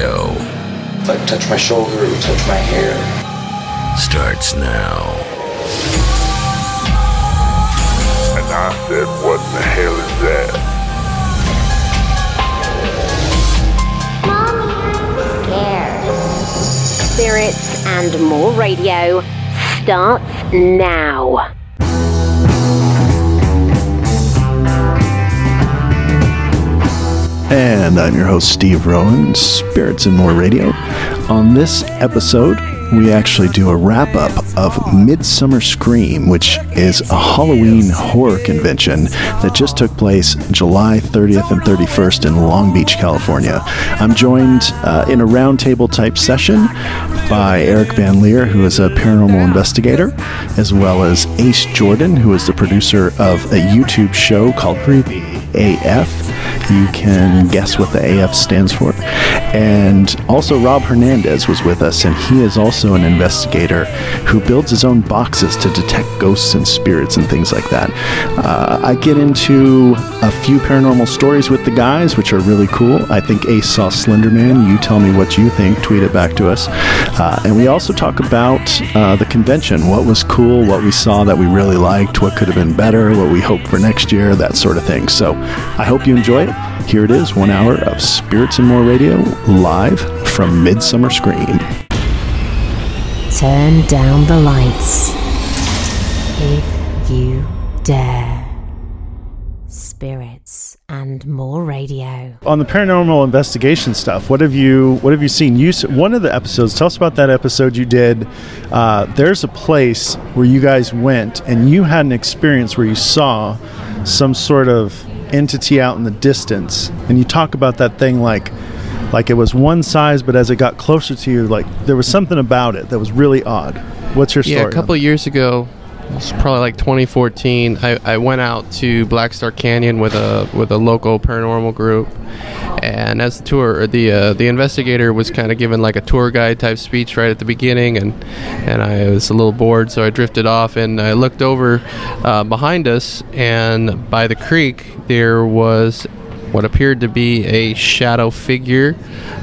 Radio. If I touch my shoulder, it would touch my hair. Starts now. And I said, what the hell is that? Spirits and More Radio starts now. And I'm your host, Steve Rowan, Spirits and More Radio. On this episode, we actually do a wrap up of Midsummer Scream, which is a Halloween horror convention that just took place July 30th and 31st in Long Beach, California. I'm joined uh, in a roundtable type session by Eric Van Leer, who is a paranormal investigator, as well as Ace Jordan, who is the producer of a YouTube show called Creepy AF. You can guess what the AF stands for. And also, Rob Hernandez was with us, and he is also an investigator who builds his own boxes to detect ghosts and spirits and things like that. Uh, I get into a few paranormal stories with the guys, which are really cool. I think Ace saw Slenderman. You tell me what you think. Tweet it back to us. Uh, and we also talk about uh, the convention what was cool, what we saw that we really liked, what could have been better, what we hope for next year, that sort of thing. So I hope you enjoy it. Here it is, one hour of Spirits and More Radio live from Midsummer Scream. Turn down the lights. If you dare. Spirits and more radio. On the paranormal investigation stuff, what have you what have you seen? You one of the episodes. Tell us about that episode you did. Uh, there's a place where you guys went, and you had an experience where you saw some sort of entity out in the distance, and you talk about that thing like like it was one size, but as it got closer to you, like there was something about it that was really odd. What's your story? Yeah, a couple of years ago, it's probably like 2014. I, I went out to Black Star Canyon with a with a local paranormal group, and as the tour, the uh, the investigator was kind of given like a tour guide type speech right at the beginning, and and I was a little bored, so I drifted off and I looked over uh, behind us, and by the creek there was what appeared to be a shadow figure.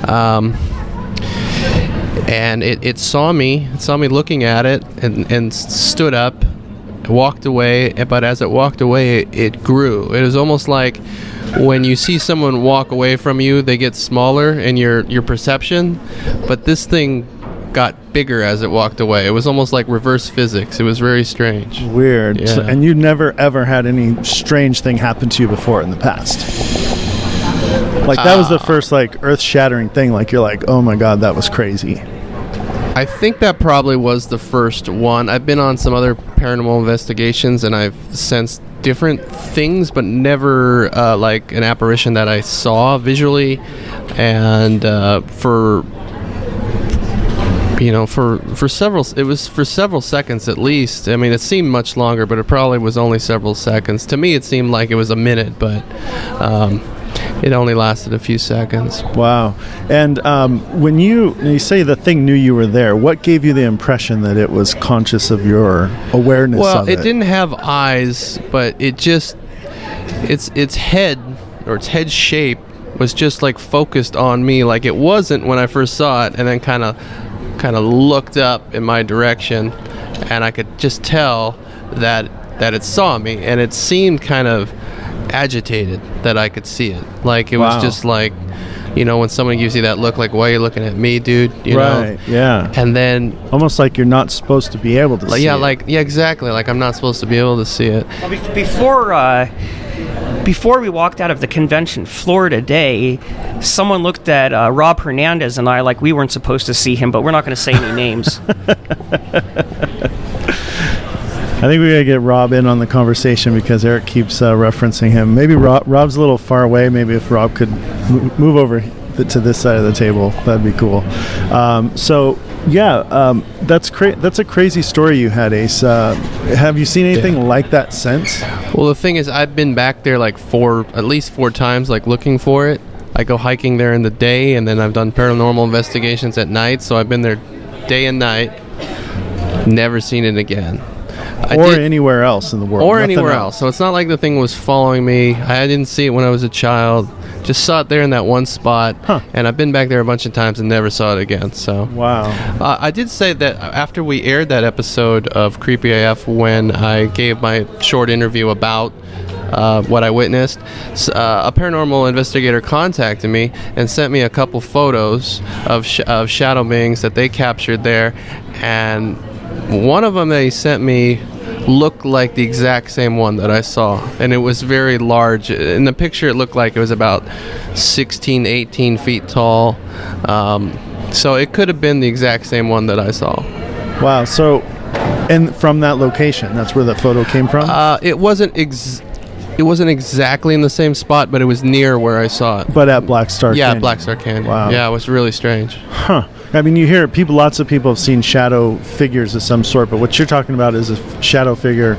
Um, and it, it saw me it saw me looking at it and, and stood up walked away but as it walked away it, it grew it was almost like when you see someone walk away from you they get smaller in your your perception but this thing got bigger as it walked away it was almost like reverse physics it was very strange Weird. So- and you never ever had any strange thing happen to you before in the past. Like that was the uh, first like earth shattering thing. Like you're like, oh my god, that was crazy. I think that probably was the first one. I've been on some other paranormal investigations and I've sensed different things, but never uh, like an apparition that I saw visually. And uh, for you know, for for several, it was for several seconds at least. I mean, it seemed much longer, but it probably was only several seconds. To me, it seemed like it was a minute, but um, it only lasted a few seconds. Wow. And um, when you when you say the thing knew you were there, what gave you the impression that it was conscious of your awareness Well, of it it? didn't have eyes, but it just its its head or its head shape was just like focused on me like it wasn't when I first saw it and then kind of kind of looked up in my direction and I could just tell that that it saw me and it seemed kind of agitated that I could see it. Like it Wow. was just like you know when someone gives you that look like why are you looking at me, dude, you right. know. Yeah. And then Almost like you're not supposed to be able to like, see yeah, it. like yeah, exactly. Like I'm not supposed to be able to see it. Well, bef- before uh, before we walked out of the convention Florida Day, someone looked at uh, Rob Hernandez and I like we weren't supposed to see him, but we're not going to say any names. I think we gotta get Rob in on the conversation because Eric keeps uh, referencing him. Maybe Rob, Rob's a little far away. Maybe if Rob could mo- move over to this side of the table, that'd be cool. Um, so yeah, um, that's cra- That's a crazy story you had, Ace. Uh, have you seen anything Yeah. like that since? Well, the thing is, I've been back there like four, at least four times, like looking for it. I go hiking there in the day, and then I've done paranormal investigations at night. So I've been there day and night. Never seen it again. I or did- anywhere else in the world. or Nothing anywhere else. So it's not like the thing was following me. I didn't see it when I was a child. Just saw it there in that one spot, Huh. and I've been back there a bunch of times and never saw it again. So Wow. uh, I did say that after we aired that episode of Creepy AF, when I gave my short interview about uh, what I witnessed, uh, a paranormal investigator contacted me and sent me a couple photos of, sh- of shadow beings that they captured there, and one of them they sent me looked like the exact same one that I saw, and it was very large. In the picture, it looked like it was about 16, 18 feet tall. Um, so it could have been the exact same one that I saw. Wow. So, and from that location, that's where the photo came from. Uh, it wasn't ex- it wasn't exactly in the same spot, but it was near where I saw it. but at Black Star. yeah, Canyon. Black Star Canyon. Wow. Yeah, it was really strange. Huh. I mean, you hear people. Lots of people have seen shadow figures of some sort, but what you're talking about is a f- shadow figure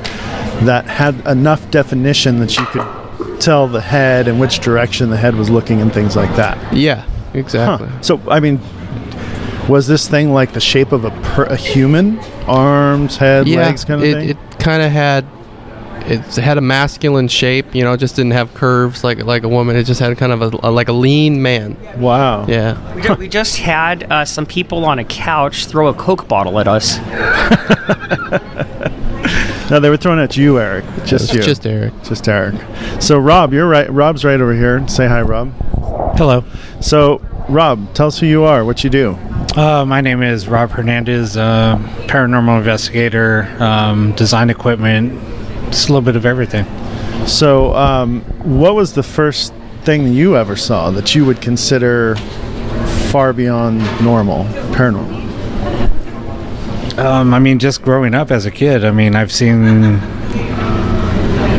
that had enough definition that you could tell the head and which direction the head was looking and things like that. Yeah, Huh. exactly. So, I mean, was this thing like the shape of a, per- a human? Arms, head, Yeah, legs, kind of it, thing. it kind of had it had a masculine shape. You know, it just didn't have curves like like a woman. It just had kind of a, a like a lean man. wow. Yeah. We, ju- we just had uh, some people on a couch throw a Coke bottle at us. No, they were throwing at you, Eric. Just you. just Eric. Just Eric. So, Rob, you're right. Rob's right over here. Say hi, Rob. Hello. So, Rob, tell us who you are, what you do. Uh, my name is Rob Hernandez, uh, paranormal investigator, um, design equipment, just a little bit of everything. So, um, what was the first thing that you ever saw that you would consider far beyond normal, paranormal? Um, I mean, just growing up as a kid, I mean, I've seen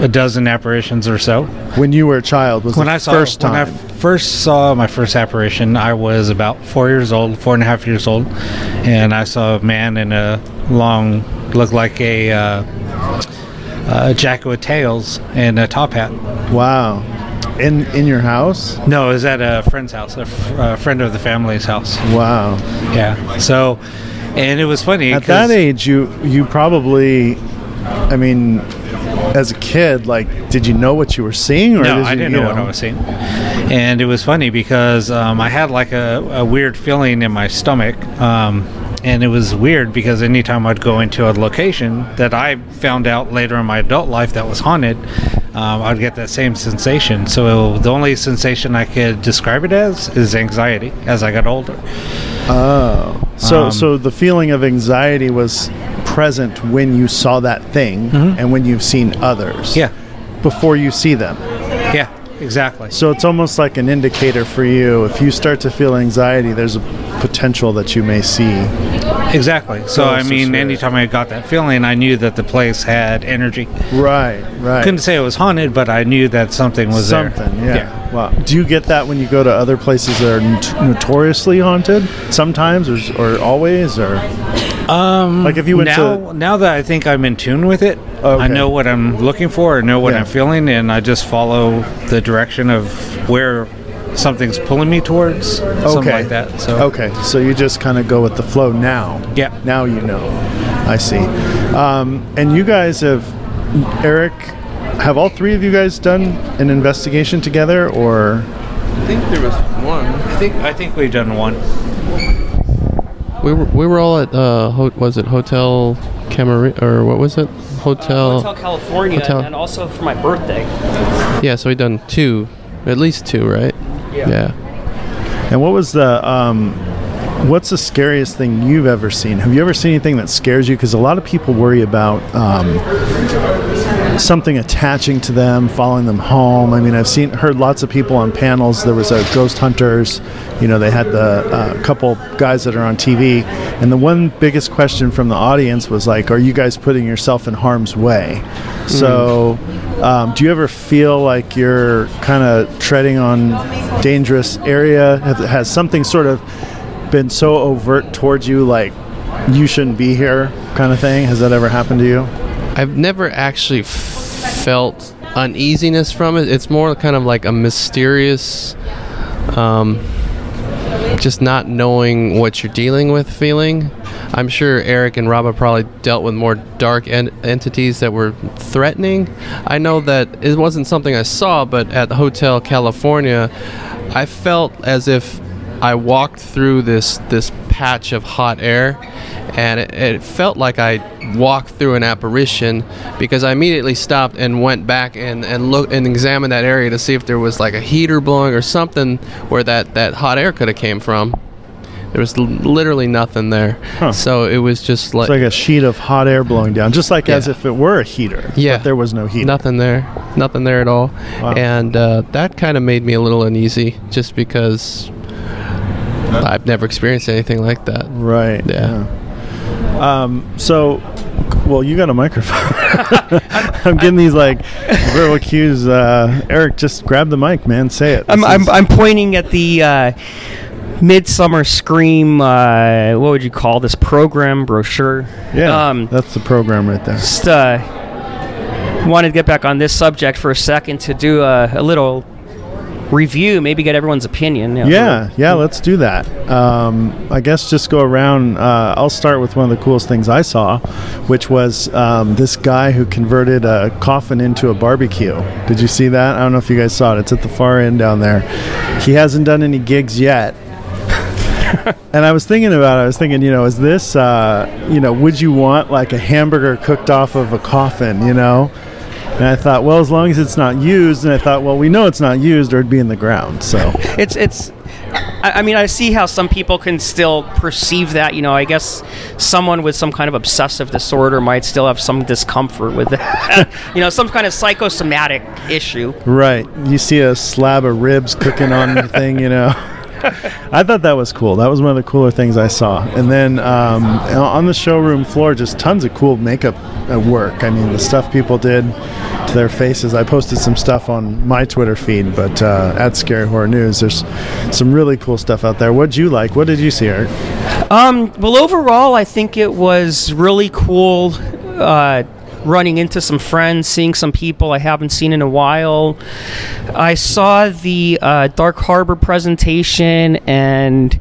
a dozen apparitions or so. When you were a child, was When the I saw first when I first saw my first apparition, I was about four years old, four and a half years old, and I saw a man in a long, looked like a uh, uh, jacket with tails and a top hat. wow. In in your house? No, it was at a friend's house, a, f- a friend of the family's house. Wow. Yeah. So, and it was funny. At that age, you you probably, I mean, as a kid, like, did you know what you were seeing, or No, did I didn't you know, what I was seeing. And it was funny because um, I had like a, a weird feeling in my stomach. Um, and it was weird because anytime I'd go into a location that I found out later in my adult life that was haunted, um, I'd get that same sensation. So the only sensation I could describe it as is anxiety as I got older. Oh, so Um, so the feeling of anxiety was present when you saw that thing, and when you've seen others. Mm-hmm. Yeah. Before you see them. Yeah, exactly. So it's almost like an indicator for you. If you start to feel anxiety, there's a potential that you may see. Exactly. So, I mean, anytime I got that feeling, I knew that the place had energy. Right, right. Couldn't say it was haunted, but I knew that something was Something, there. yeah. Wow. Do you get that when you go to other places that are not- notoriously haunted? Sometimes, or, or always, or Um, Like if you went now, to- now that I think I'm in tune with it, Okay. I know what I'm looking for, I know what Yeah. I'm feeling, and I just follow the direction of where something's pulling me towards, something okay, like that. So okay, so you just kind of go with the flow now. Yeah. Now you know. I see. Um, and you guys have, Eric, have all three of you guys done an investigation together, or I think there was one. I think I think we've done one. We were we were all at uh ho- was it Hotel Camarin or what was it Hotel? Hotel California, Hotel. and also for my birthday. Yeah, so we done two, at least two, right? Yeah. Yeah. and what was the um, what's the scariest thing you've ever seen? Have you ever seen anything that scares you? Because a lot of people worry about um, something attaching to them, following them home. I mean, I've seen heard lots of people on panels. There was a ghost hunters. You know, they had the uh, couple guys that are on TV, and the one biggest question from the audience was like, "Are you guys putting yourself in harm's way?" So, um, do you ever feel like you're kind of treading on dangerous area? Has, has something sort of been so overt towards you, like you shouldn't be here, kind of thing? Has that ever happened to you? I've never actually felt uneasiness from it. It's more kind of like a mysterious, um, just not knowing what you're dealing with feeling. I'm sure Eric and Rob probably dealt with more dark en- entities that were threatening. I know that it wasn't something I saw, but at Hotel California, I felt as if I walked through this this patch of hot air, and it, it felt like I walked through an apparition because I immediately stopped and went back and and looked and examined that area to see if there was like a heater blowing or something where that that hot air could have came from. There was l- literally nothing there, so it was just like, It's like a sheet of hot air blowing down, just like as if it were a heater. Yeah. But there was no heater. nothing there, nothing there at all, Wow. and uh, that kind of made me a little uneasy, just because I've never experienced anything like that. Right. Yeah. yeah. Um, so, well, you got a microphone. I'm getting these like verbal cues. Uh, Eric, just grab the mic, man. Say it. I'm, I'm, I'm pointing at the uh, Midsummer Scream. Uh, what would you call this program brochure? yeah, Um, that's the program right there. just uh, wanted to get back on this subject for a second to do a, a little review, maybe get everyone's opinion. you know. Yeah, yeah, let's do that. Um, I guess just go around. Uh, I'll start with one of the coolest things I saw, which was um, this guy who converted a coffin into a barbecue. Did you see that? I don't know if you guys saw it. It's at the far end down there. He hasn't done any gigs yet. and I was thinking about it. I was thinking, you know, is this, uh, you know, would you want like a hamburger cooked off of a coffin, you know? And I thought, well, as long as it's not used, and I thought, well, we know it's not used, or it'd be in the ground. So, it's it's I, I mean i see how some people can still perceive that you know i guess someone with some kind of obsessive disorder might still have some discomfort with that you know some kind of psychosomatic issue Right. You see a slab of ribs cooking on the thing, you know. I thought that was cool. That was one of the cooler things I saw. And then um, on the showroom floor, just tons of cool makeup work. I mean, the stuff people did to their faces. I posted some stuff on my Twitter feed, but uh, at Scary Horror News, there's some really cool stuff out there. What'd you like? What did you see, Eric? Um, well, overall, I think it was really cool uh, running into some friends, seeing some people I haven't seen in a while. I saw the uh, Dark Harbor presentation and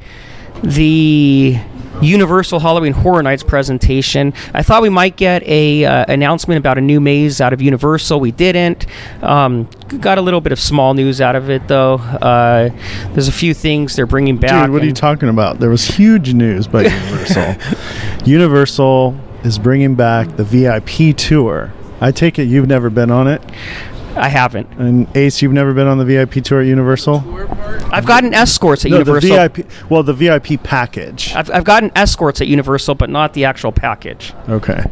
the Universal Halloween Horror Nights presentation. I thought we might get a uh, announcement about a new maze out of Universal. We didn't. Um, got a little bit of small news out of it though. Uh, there's a few things they're bringing back. Dude, what are you talking about? There was huge news by Universal. Universal is bringing back the VIP tour. I take it you've never been on it, I haven't. and Ace, you've never been on the VIP tour at Universal. I've gotten escorts at No, Universal. the VIP. Well, the VIP package. I've, I've gotten escorts at Universal, but not the actual package. Okay.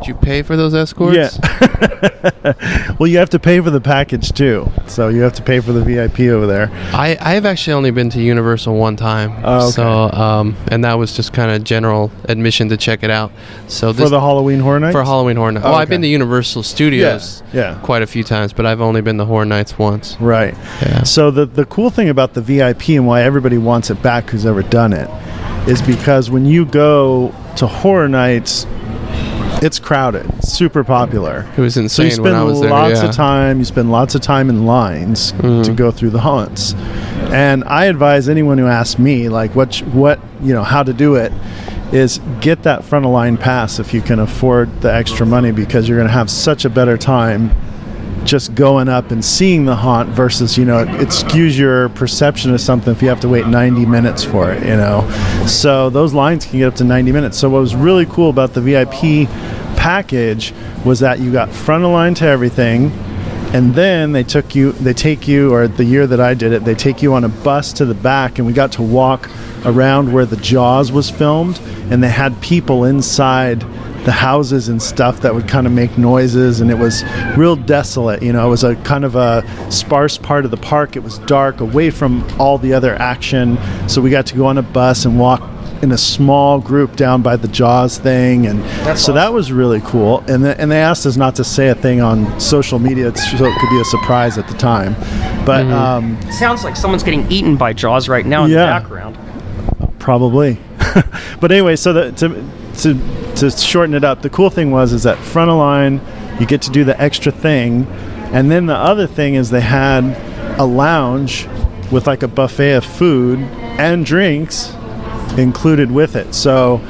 Did you pay for those escorts? Yeah. well, you have to pay for the package too, so you have to pay for the VIP over there. I, I've actually only been to Universal one time. Oh, okay. So, um, and that was just kind of general admission to check it out. So this For the Halloween Horror Nights. for Halloween Horror Nights. Oh, well, I've been to Universal Studios Yeah, yeah. quite a few times, but I've only been to Horror Nights once. Right. Yeah. So the the cool thing about the VIP and why everybody wants it back who's ever done it is because when you go to horror nights, it's crowded, super popular. It was So insane you spend when I was there. lots yeah. Mm-hmm. of time. You spend lots of time in lines to go through the haunts. And I advise anyone who asks me, like, what what you know, how to do it, is get that front of line pass if you can afford the extra money because you're going to have such a better time just going up and seeing the haunt versus you know it, it skews your perception of something if you have to wait 90 minutes for it you know? So those lines can get up to 90 minutes. So what was really cool about the vip package was that you got front of line to everything and then they took you they take you or the year that i did it they take you on a bus to the back and we got to walk around where the jaws was filmed and they had people inside the houses and stuff that would kind of make noises and it was real desolate you know it was a kind of a sparse part of the park. It was dark away from all the other action. So we got to go on a bus and walk in a small group down by the jaws thing and so that was really cool. And, the, and they asked us not to say a thing on social media so it could be a surprise at the time. But um, Sounds like someone's getting eaten by Jaws right now in Yeah. the background. probably. But anyway so the, to, to to shorten it up the cool thing was is that front of line you get to do the extra thing and then the other thing is they had a lounge with like a buffet of food and drinks included with it. So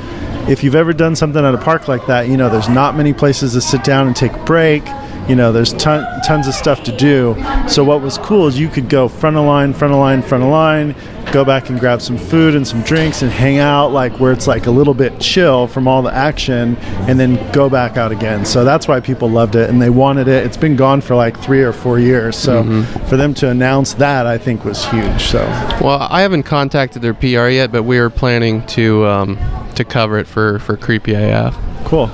if you've ever done something at a park like that, you know there's not many places to sit down and take a break. You know, there's ton, tons of stuff to do. So what was cool is you could go front of line, front of line, front of line, go back and grab some food and some drinks and hang out like where it's like a little bit chill from all the action and then go back out again. So that's why people loved it and they wanted it. It's been gone for like 3 or 4 years. So for them to announce that I think was huge. So Well, I haven't contacted their PR yet, but we are planning to um, to cover it for for Creepy AF. cool.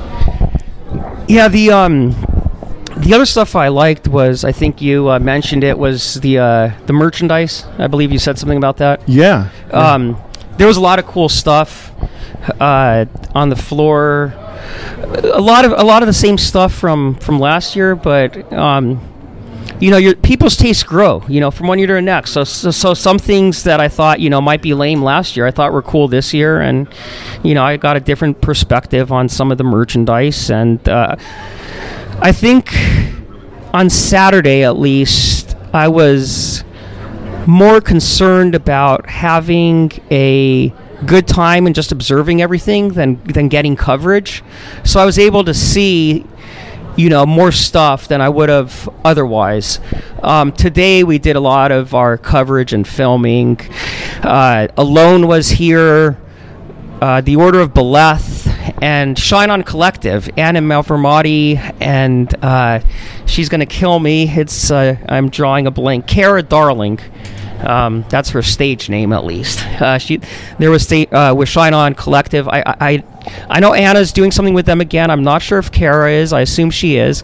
Yeah, the um, the other stuff I liked was I think you uh, mentioned it was the uh, the merchandise. I believe you said something about that. Yeah. Um, there was a lot of cool stuff uh, on the floor. A lot of a lot of the same stuff from from last year, but um, you know, your people's tastes grow. You know, from one year to the next. So, so so some things that I thought you know might be lame last year, I thought were cool this year, and you know, I got a different perspective on some of the merchandise, and uh, I think on Saturday at least, I was more concerned about having a good time and just observing everything than than getting coverage. So I was able to see you know more stuff than I would have otherwise. Um, today we did a lot of our coverage and filming. Uh, Alone was here. Uh, the Order of Beleth and Shine On Collective, Anna Malvermati, and uh, she's gonna kill me. It's uh, I'm drawing a blank. Kara Darling. Um, that's her stage name, at least. Uh, she there was sta- uh, with Shine On Collective. I, I I know Anna's doing something with them again. I'm not sure if Kara is. I assume she is.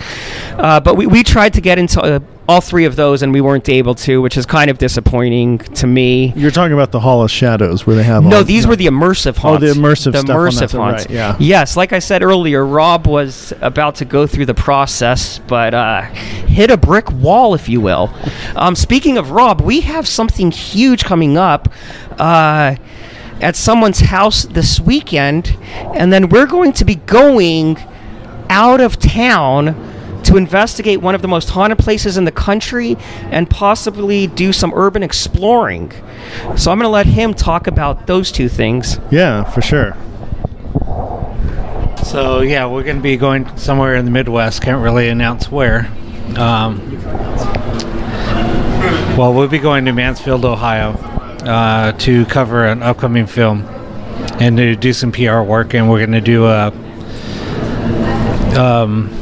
Uh, but we, we tried to get into all three of those, and we weren't able to, which is kind of disappointing to me. You're talking about the Hall of Shadows where they have No, all- these were the immersive Oh, the immersive the stuff immersive haunts. right, yeah. Yes, like I said earlier, Rob was about to go through the process, but uh, hit a brick wall, if you will. Um, speaking of Rob, we have something huge coming up. Uh, at someone's house this weekend, and then we're going to be going out of town to investigate one of the most haunted places in the country and possibly do some urban exploring. So I'm going to let him talk about those two things. Yeah, for sure. So yeah, we're going to be going somewhere in the Midwest. Can't really announce where. Um, well, we'll be going to Mansfield, Ohio, uh, to cover an upcoming film and to do some PR work. And we're going to do a. Um,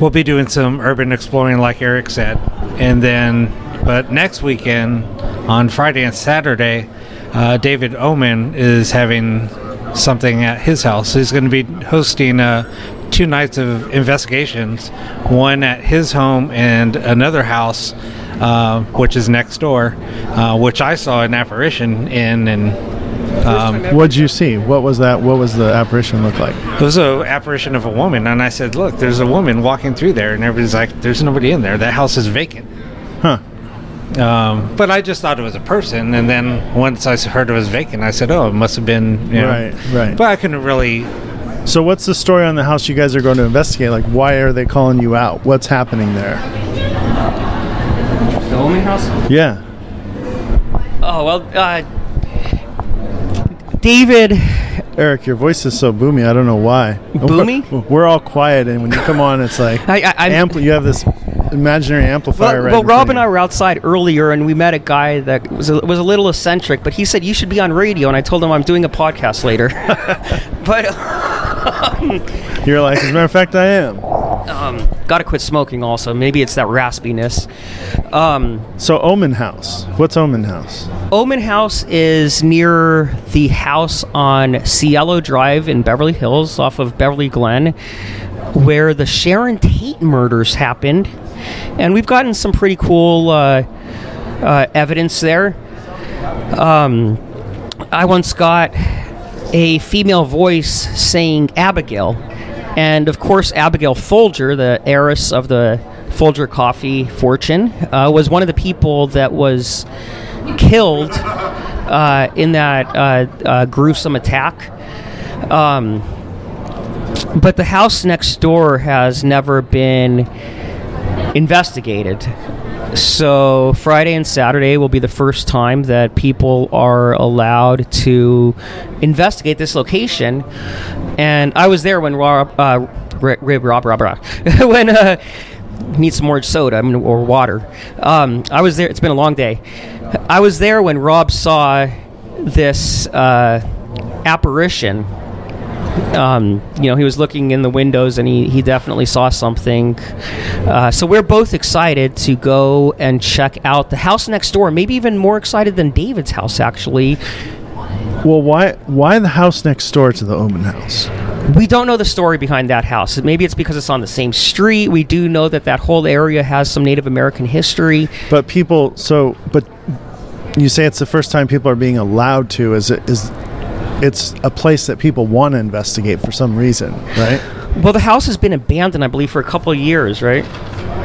we'll be doing some urban exploring, like Eric said, and then. But next weekend, on Friday and Saturday, uh, David Oman is having something at his house. He's going to be hosting uh, two nights of investigations, one at his home and another house, uh, which is next door, uh, which I saw an apparition in. And um, What'd you see? What was that? What was the apparition look like? it was an apparition of a woman, and I said, "Look, there's a woman walking through there," and everybody's like, "There's nobody in there. That house is vacant." Huh. Um, but I just thought it was a person, and then once I heard it was vacant, I said, "Oh, it must have been." You know. Right, right. But I couldn't really. So what's the story on the house you guys are going to investigate? Like why are they calling you out? What's happening there? The Oman House? Yeah. Oh, well, uh, David. Eric, your voice is so boomy. I don't know why. Boomy? We're, we're all quiet, and when you come on, it's like I, I, ampli- You have this imaginary amplifier. Well, right well Rob and I were outside earlier, and we met a guy that was a, was a little eccentric, but he said you should be on radio, and I told him I'm doing a podcast later. but um, You're like, as a matter of fact, I am. Um, gotta quit smoking. Also, maybe it's that raspiness. Um, So Oman House. What's Oman House? Oman House is near the house on Cielo Drive in Beverly Hills, off of Beverly Glen, where the Sharon Tate murders happened. And we've gotten some pretty cool uh, uh, evidence there. Um, I once got a female voice saying Abigail. And of course, Abigail Folger, the heiress of the Folger coffee fortune, uh, was one of the people that was killed uh, in that uh, uh, gruesome attack. Um, but the house next door has never been investigated. So Friday and Saturday will be the first time that people are allowed to investigate this location. And I was there when Rob, uh, Rib Rob, Rob, Rob, when uh, need some more soda or water. Um, I was there. It's been a long day. I was there when Rob saw this uh, apparition. Um, you know, he was looking in the windows and he, he definitely saw something. Uh, so we're both excited to go and check out the house next door. Maybe even more excited than David's house, actually. Well, why why the house next door to the Oman house? We don't know the story behind that house. Maybe it's because it's on the same street. We do know that that whole area has some Native American history. But people, so but you say it's the first time people are being allowed to. Is it is? It's a place that people want to investigate for some reason, right? Well, the house has been abandoned, I believe, for a couple of years, right?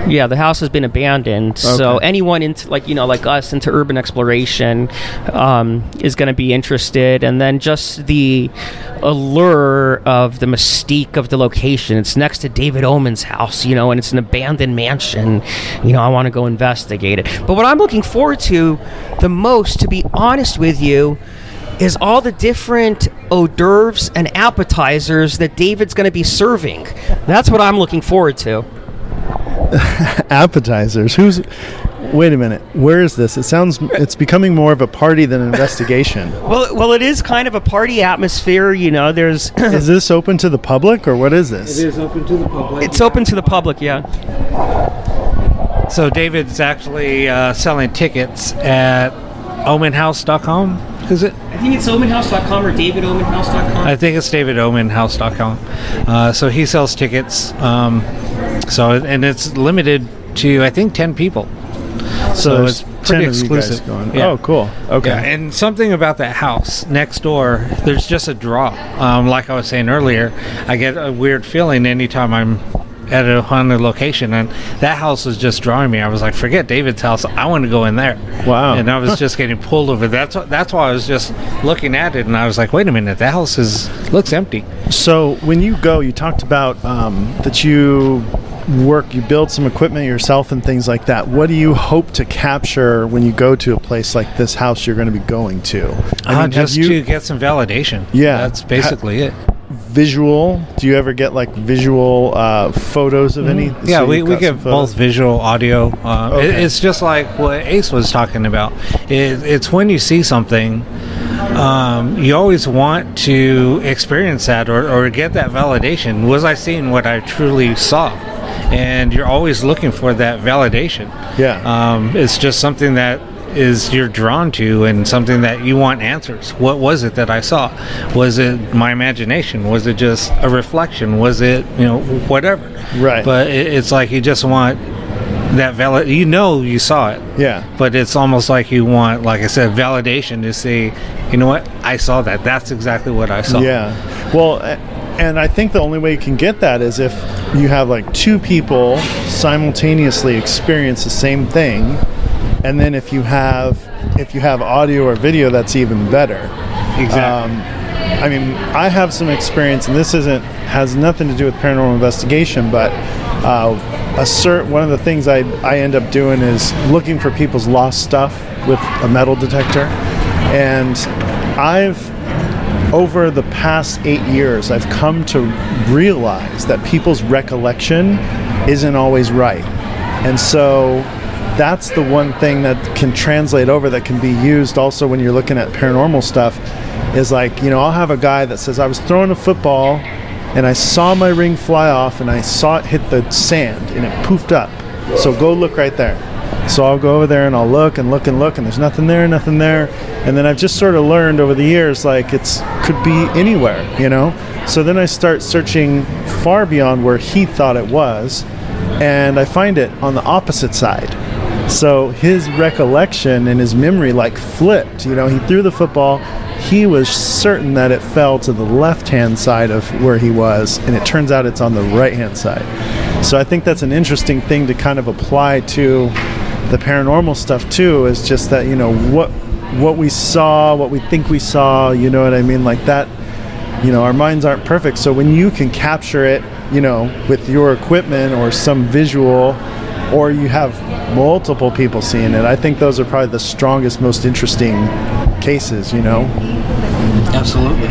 Yeah, the house has been abandoned. So anyone into like you know like us into urban exploration um, is going to be interested, and then just the allure of the mystique of the location. It's next to David Oman's house, you know, and it's an abandoned mansion. You know, I want to go investigate it. But what I'm looking forward to the most, to be honest with you, is all the different hors d'oeuvres and appetizers that David's going to be serving. That's what I'm looking forward to. Appetizers. Who's? Wait a minute. Where is this? It sounds. It's becoming more of a party than an investigation. Well, well, it is kind of a party atmosphere. You know, there's is this open to the public or what is this? is open to the public. it's open to the public. Yeah. So David's actually uh, selling tickets at omanhouse.com. Is it? I think it's omanhouse.com or davidomanhouse.com. I think it's davidomanhouse.com. Uh, so he sells tickets. Um, so and it's limited to I think ten people. So, there's it's pretty of you guys exclusive. going. Yeah. Oh, cool. Okay. Yeah, and something about that house next door, there's just a draw. Um, like I was saying earlier, I get a weird feeling anytime I'm at a haunted location, and that house was just drawing me. I was like, forget David's house. I want to go in there. Wow. And I was just getting pulled over. That's that's why I was just looking at it, and I was like, wait a minute, that house is looks empty. So when you go, you talked about um, that you work, you build some equipment yourself and things like that. What do you hope to capture when you go to a place like this house you're going to be going to? I Uh, have just you to get some validation. Yeah. that's basically it. Visual? Do you ever get like visual uh, photos of any? Mm-hmm. Yeah, so we, we get both visual, audio. Uh, it- it's just like what Ace was talking about. It, it's when you see something, um, you always want to experience that or, or get that validation. Was I seeing what I truly saw? And you're always looking for that validation. Yeah. Um, it's just something that is you're drawn to and something that you want answers. What was it that I saw? Was it my imagination? Was it just a reflection? Was it you know whatever? Right. But it, it's like you just want that valid. You know you saw it. Yeah. But it's almost like you want, like I said, validation to say, you know what, I saw that. That's exactly what I saw. Yeah. Well, and I think the only way you can get that is if you have like two people simultaneously experience the same thing, and then if you have if you have audio or video, that's even better. Exactly. Um, I mean, I have some experience, and this isn't has nothing to do with paranormal investigation, but uh, a cert, one of the things I I end up doing is looking for people's lost stuff with a metal detector, and I've over the past eight years, I've come to realize that people's recollection isn't always right. And so that's the one thing that can translate over that can be used also when you're looking at paranormal stuff is like, you know, I'll have a guy that says, I was throwing a football and I saw my ring fly off and I saw it hit the sand and it poofed up. So go look right there. So I'll go over there and I'll look and look and look, and there's nothing there, nothing there. And then I've just sort of learned over the years, like it's could be anywhere, you know. So then I start searching far beyond where he thought it was, and I find it on the opposite side. So his recollection and his memory like flipped. You know, he threw the football. He was certain that it fell to the left-hand side of where he was, and it turns out it's on the right-hand side. So I think that's an interesting thing to kind of apply to the paranormal stuff too. Is just that you know what what we saw, what we think we saw. You know what I mean? Like that. You know, our minds aren't perfect. So when you can capture it, you know, with your equipment or some visual, or you have multiple people seeing it. I think those are probably the strongest, most interesting cases. You know. Absolutely.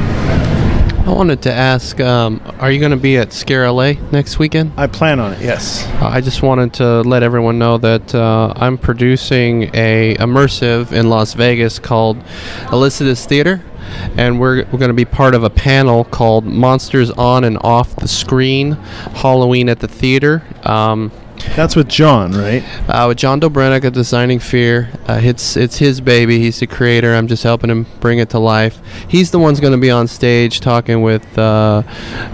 I wanted to ask, um, are you going to be at Scare LA next weekend? I plan on it. Yes. Uh, I just wanted to let everyone know that uh, I'm producing a immersive in Las Vegas called Elicitus Theater, and we're, we're going to be part of a panel called Monsters on and Off the Screen Halloween at the Theater. Um, That's with John, right? uh, with John Dobrenik of Designing Fear. Uh, it's it's his baby. He's the creator. I'm just helping him bring it to life. He's the one's going to be on stage talking with uh,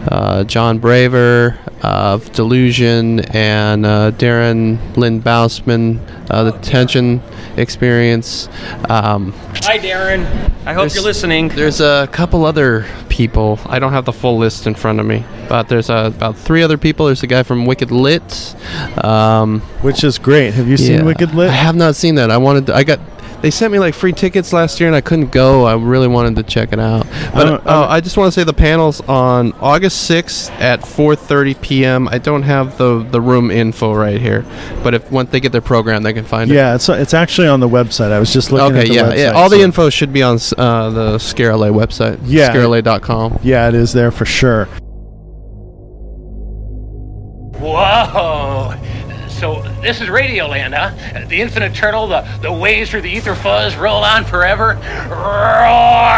uh, John Braver of Delusion and uh, Darren Lynn Bousman, uh, the Tension Experience. Um, Hi, Darren. I hope you're listening. there's a couple other people. I don't have the full list in front of me, but there's uh, about three other people. There's a guy from Wicked Lit. Um, Which is great. Have you seen yeah. Wicked Lit? I have not seen that. I wanted. To, I got. They sent me like free tickets last year, and I couldn't go. I really wanted to check it out. But don't- oh, I just want to say the panels on August 6th at 4:30 p.m. I don't have the the room info right here, but if once they get their program, they can find it. Yeah, it's it's actually on the website. I was just looking at Okay. the Yeah. website. Yeah. All the info should be on uh, the Scare LA website. Yeah. ScareLA.com. Yeah, it is there for sure. Whoa! So this is Radioland, huh? The infinite turtle, the, the waves through the ether fuzz roll on forever. Roar!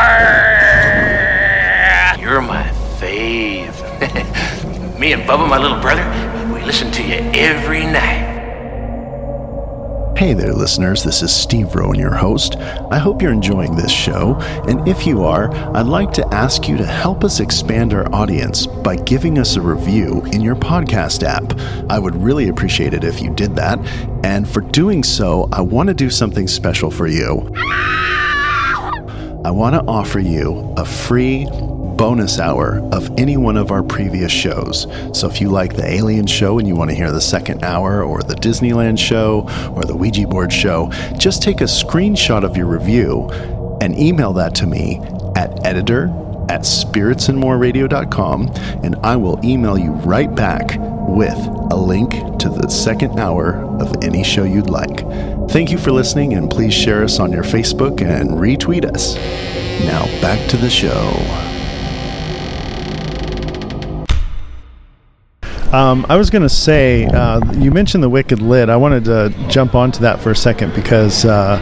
You're my fave. Me and Bubba, my little brother, we listen to you every night. Hey there, listeners. This is Steve Rowan, your host. I hope you're enjoying this show. And if you are, I'd like to ask you to help us expand our audience by giving us a review in your podcast app. I would really appreciate it if you did that. And for doing so, I want to do something special for you. I want to offer you a free bonus hour of any one of our previous shows. So if you like the Alien show and you want to hear the second hour, or the Disneyland show, or the Ouija board show, just take a screenshot of your review and email that to me at editor at spiritsandmoreradio.com and I will email you right back with a link to the second hour of any show you'd like. Thank you for listening and please share us on your Facebook and retweet us. Now back to the show. Um, I was going to say, uh, you mentioned the Wicked Lit. I wanted to jump onto that for a second because uh,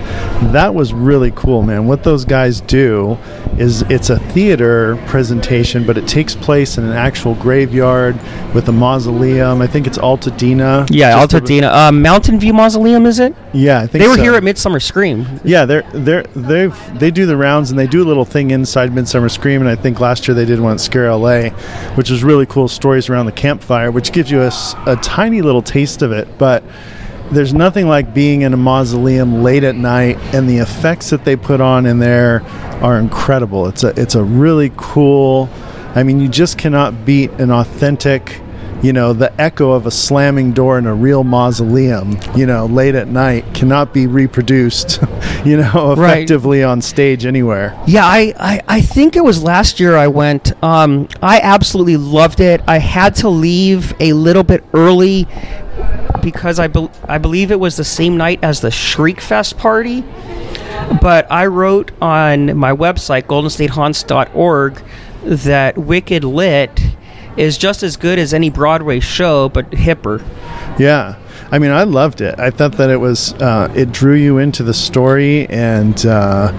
that was really cool, man. What those guys do is it's a theater presentation, but it takes place in an actual graveyard with a mausoleum. I think it's Altadena. Yeah, Altadena. Uh, Mountain View Mausoleum, is it? Yeah, I think They were so. here at Midsummer Scream. Yeah, they're they're they they do the rounds and they do a little thing inside Midsummer Scream, and I think last year they did one at Scare LA, which was really cool stories around the campfire, which gives you a tiny little taste of it. But there's nothing like being in a mausoleum late at night, and the effects that they put on in there are incredible. It's a it's a really cool. I mean, you just cannot beat an authentic you know, the echo of a slamming door in a real mausoleum, you know, late at night cannot be reproduced, you know, Right. effectively on stage anywhere. Yeah, I, I, I think it was last year I went. Um, I absolutely loved it. I had to leave a little bit early because I, bel I believe it was the same night as the Shriek Fest party. But I wrote on my website, goldenstatehaunts.org, that Wicked Lit is just as good as any Broadway show, but hipper. Yeah. I mean, I loved it. I thought that it was, uh, it drew you into the story, and uh,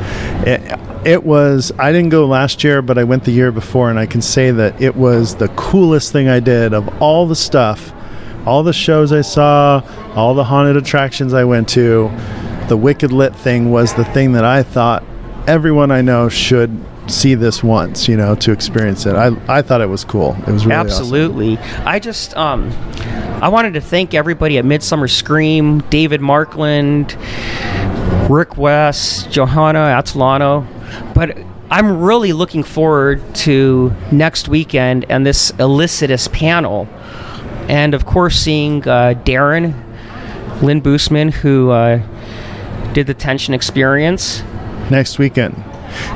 it, it was. I didn't go last year, but I went the year before, and I can say that it was the coolest thing I did of all the stuff, all the shows I saw, all the haunted attractions I went to. The Wicked Lit thing was the thing that I thought everyone I know should see this once, you know, to experience it. I, I thought it was cool. It was really awesome. Absolutely. I just um I wanted to thank everybody at Midsummer Scream, David Markland, Rick West, Johanna Atlano. But I'm really looking forward to next weekend and this Elicitus panel. And of course seeing uh, Darren Lynn Bousman who uh, did the tension experience. next weekend.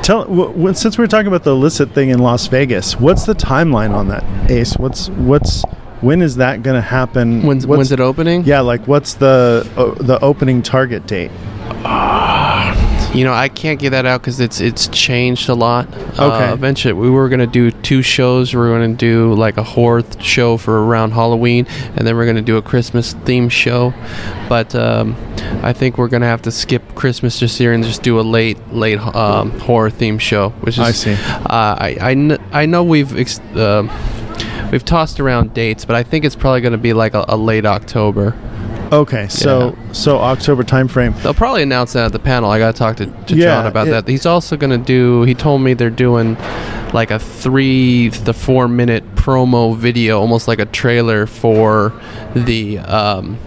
Tell w- w- since we we're talking about the illicit thing in Las Vegas, what's the timeline on that, Ace? What's what's when is that going to happen? When's, when's it opening? Yeah, like what's the o the opening target date? Ah. You know, I can't get that out because it's it's changed a lot. Okay. Uh, eventually, we were gonna do two shows. We were gonna do like a horror th- show for around Halloween, and then we're gonna do a Christmas theme show. But um, I think we're gonna have to skip Christmas this year and just do a late late um, horror theme show. Which is I see. Uh, I I, kn- I know we've. Ex- uh, We've tossed around dates, but I think it's probably going to be like a, a late October. Okay, so so October timeframe. They'll probably announce that at the panel. I got to talk to, to Yeah, John about it- that. He's also going to do. He told me they're doing like a three to four minute promo video, almost like a trailer for the um,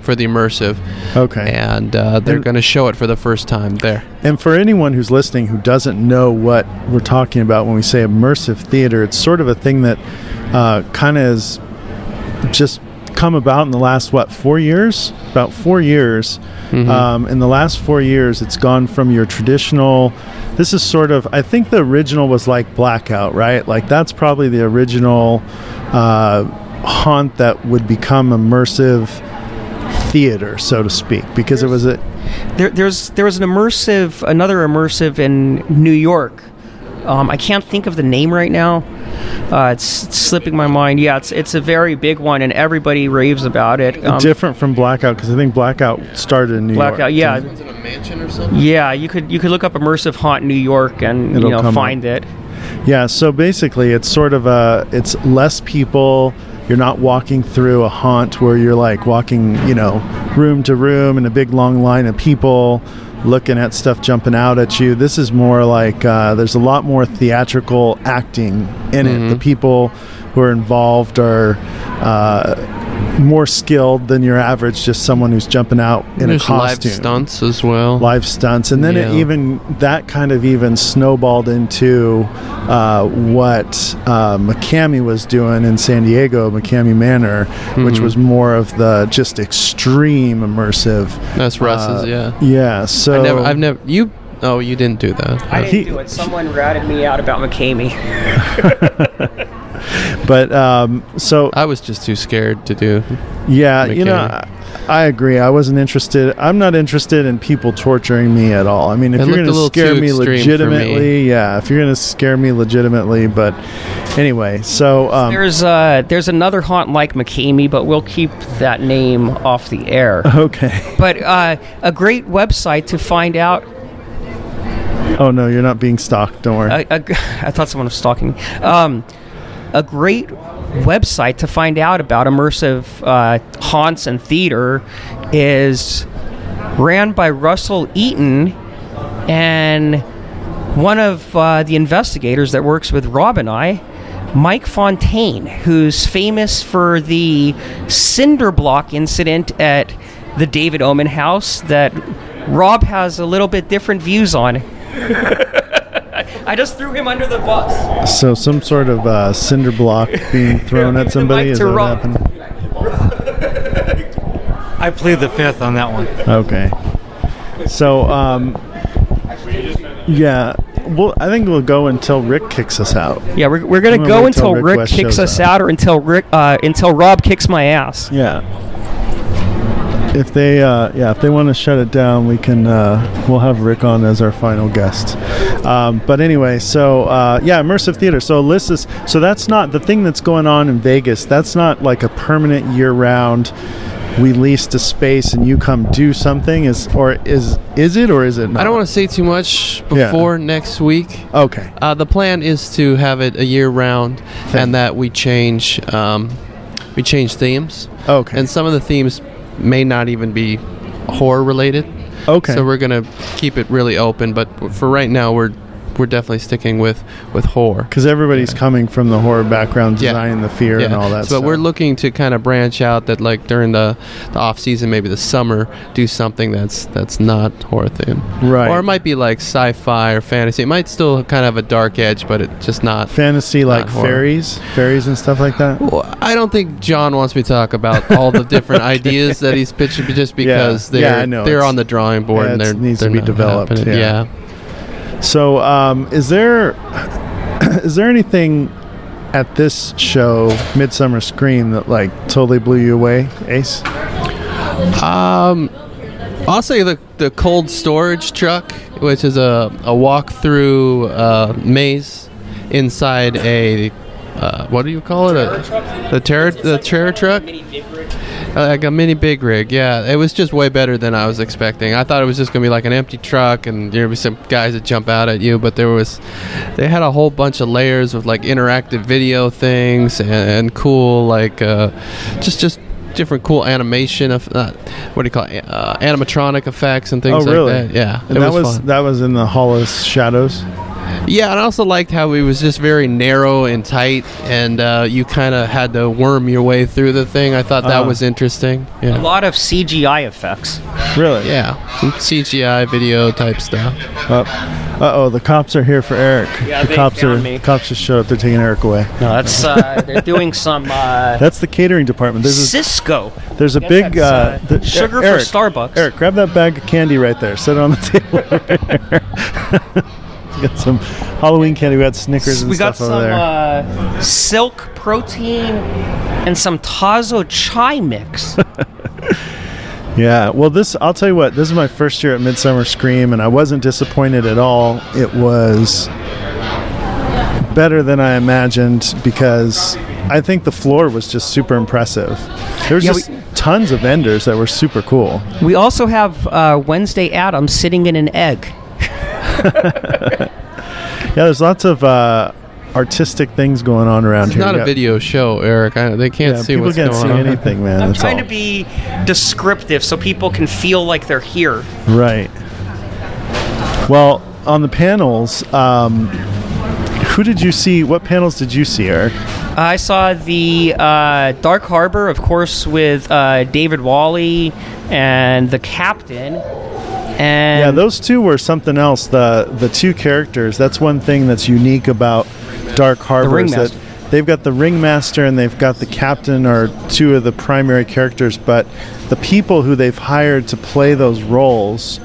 for the immersive. Okay. And uh, they're going to show it for the first time there. And for anyone who's listening who doesn't know what we're talking about when we say immersive theater, it's sort of a thing that uh, kind of is just come about in the last what four years? About four years. Um, in the last four years, it's gone from your traditional. This is sort of. I think the original was like Blackout, right? Like that's probably the original uh, haunt that would become immersive theater, so to speak, because it was a There, there's there was an immersive, another immersive in New York. Um, I can't think of the name right now. Uh, it's, it's slipping my mind. Yeah, it's it's a very big one, and everybody raves about it. Um, different from Blackout because I think Blackout started in New Blackout, York. Blackout, yeah, in a mansion or something. yeah. You could you could look up immersive haunt New York and It'll you know come find it. Yeah, so basically it's sort of a it's less people. You're not walking through a haunt where you're like walking, you know, room to room in a big long line of people looking at stuff jumping out at you. This is more like uh, there's a lot more theatrical acting in it. The people who are involved are uh, more skilled than your average just someone who's jumping out in There's a costume live stunts as well. live stunts and then it even that kind of even snowballed into uh, what uh, McKamey was doing in San Diego, McKamey Manor, which Mm-hmm. was more of the just extreme immersive. That's Russ's, uh, yeah. Yeah, so I never, I've never. You. Oh, you didn't do that. I didn't He- do it. Someone routed me out about McKamey. but um, so I was just too scared to do. Yeah, you know, I, I agree. I wasn't interested. I'm not interested in people torturing me at all. I mean, if It you're going to scare me extreme for me. legitimately, yeah, if you're going to scare me legitimately, but anyway, so um, There's uh there's another haunt like McKamey, but we'll keep that name off the air. okay. But uh, a great website to find out. Oh no, you're not being stalked. Don't worry. I thought someone was stalking. me. Um, a great website to find out about immersive uh, haunts and theater is ran by Russell Eaton and one of uh, the investigators that works with Rob and I. Mike Fontaine, who's famous for the cinder block incident at the David Oman house that Rob has a little bit different views on. I just threw him under the bus. so some sort of uh, cinder block being thrown at somebody is that what Rob. happened? I plead the fifth on that one. Okay. So um, yeah, well, I think we'll go until Rick kicks us out. Yeah, we're, we're gonna gonna go wait until Rick Rick, kicks us up. out, or until Rick, uh, until Rob kicks my ass. Yeah. If they, uh, yeah, if they want to shut it down, we can. Uh, we'll have Rick on as our final guest. Um, but anyway, so uh, yeah, immersive theater. So Alyssa's. So that's not the thing that's going on in Vegas. That's not like a permanent year-round. We leased a space and you come do something. Is or is is it or is it not? I don't want to say too much Yeah. before next week. Okay. Uh, the plan is to have it a year round, and that we change um, we change themes. Okay. And some of the themes may not even be horror related. Okay. So we're gonna keep it really open, but for right now, we're we're definitely sticking with with horror. Because everybody's coming from the horror background, Yeah. designing the fear and all that. So stuff. we're looking to kind of branch out that like during the, the off season, maybe the summer, do something that's that's not horror themed. Right. Or it might be like sci-fi or fantasy. It might still kind of have a dark edge, but it's just not fantasy like horror. fairies, fairies and stuff like that. Well, I don't think John wants me to talk about all the different ideas that he's pitching just because Yeah. they're Yeah, they're It's- on the drawing board yeah, and they're needs to they're be not developed, yeah. So, um, is there is there anything at this show, Midsummer Scream, that like totally blew you away, Ace? Um, I'll say the the cold storage truck, which is a a walk through uh, maze inside a uh, what do you call it? A, the terror the terror truck. Like a mini big rig, yeah. It was just way better than I was expecting. I thought it was just gonna be like an empty truck, and there would be some guys that jump out at you. But there was, they had a whole bunch of layers of like interactive video things and, and cool like, uh, just just different cool animation of uh, what do you call it? Uh, animatronic effects and things oh, really? like that. Yeah, And that was, was, that was in the Hall of Shadows. Yeah, and I also liked how it was just very narrow and tight, and uh, you kind of had to worm your way through the thing. I thought that Uh-huh. was interesting. Yeah. A lot of CGI effects. Really? Yeah, some CGI video type stuff. Uh oh, the cops are here for Eric. Yeah, the they cops found are me. cops just showed up. They're taking Eric away. No, that's uh, they're doing some uh, That's the catering department. There's a, Cisco. there's a Guess big that's, uh, uh, the- sugar for Eric, Starbucks. Eric, grab that bag of candy right there. Set it on the table. Got some Halloween candy. We got Snickers and we got some uh, silk protein and some Tazo chai mix. Yeah, well, this I'll tell you what. This is my first year at Midsummer Scream, and I wasn't disappointed at all. It was better than I imagined because I think the floor was just super impressive. There was Yeah, just tons of vendors that were super cool. we also have uh, Wednesday Addams sitting in an egg. Yeah, there's lots of uh, artistic things going on around here. It's here. not You a got- video show, Eric. I, they can't Yeah, see people what's can't going see on. anything, man. I'm That's trying all. to be descriptive so people can feel like they're here. Right. Well, on the panels, um, who did you see? What panels did you see, Eric? I saw the uh, Dark Harbor, of course, with uh, David Wally and the captain. And Yeah, those two were something else. The the two characters. That's one thing that's unique about Dark Harbor is that they've got the ringmaster and they've got the captain are two of the primary characters, but the people who they've hired to play those roles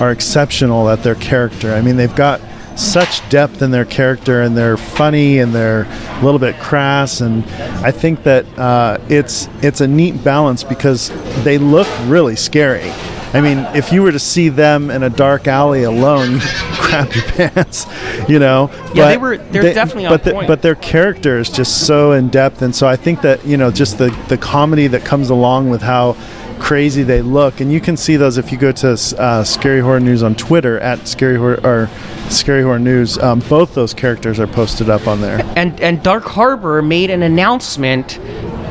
are exceptional at their character. I mean, they've got such depth in their character and they're funny and they're a little bit crass and I think that uh, it's it's a neat balance because they look really scary. I mean, if you were to see them in a dark alley alone, crap your pants, you know. Yeah, they were- they're definitely on but the- point. but their character is just so in depth, and so I think that you know just the the comedy that comes along with how crazy they look, and you can see those if you go to uh, Scary Horror News on Twitter at Scary Horror or Scary Horror News. Um, both those characters are posted up on there. and and Dark Harbor made an announcement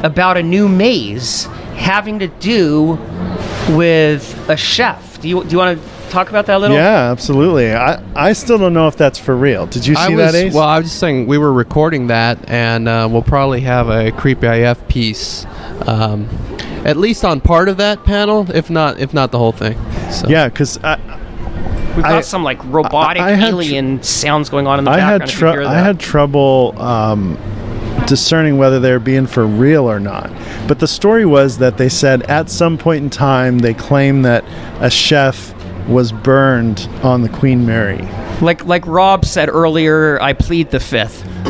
about a new maze having to do with a chef. Do you do you want to talk about that a little? Yeah, absolutely. I I still don't know if that's for real. Did you see I that, Ace? well, I was just saying we were recording that, and uh, we'll probably have a creepy IF piece, um, at least on part of that panel, if not if not the whole thing. So. yeah, because We've got I- some like robotic I- I had tr- alien sounds going on in the I background. had tr- I that. had trouble um, discerning whether they're being for real or not. But the story was that they said at some point in time they claimed that a chef was burned on the Queen Mary. like like Rob said earlier. I plead the fifth.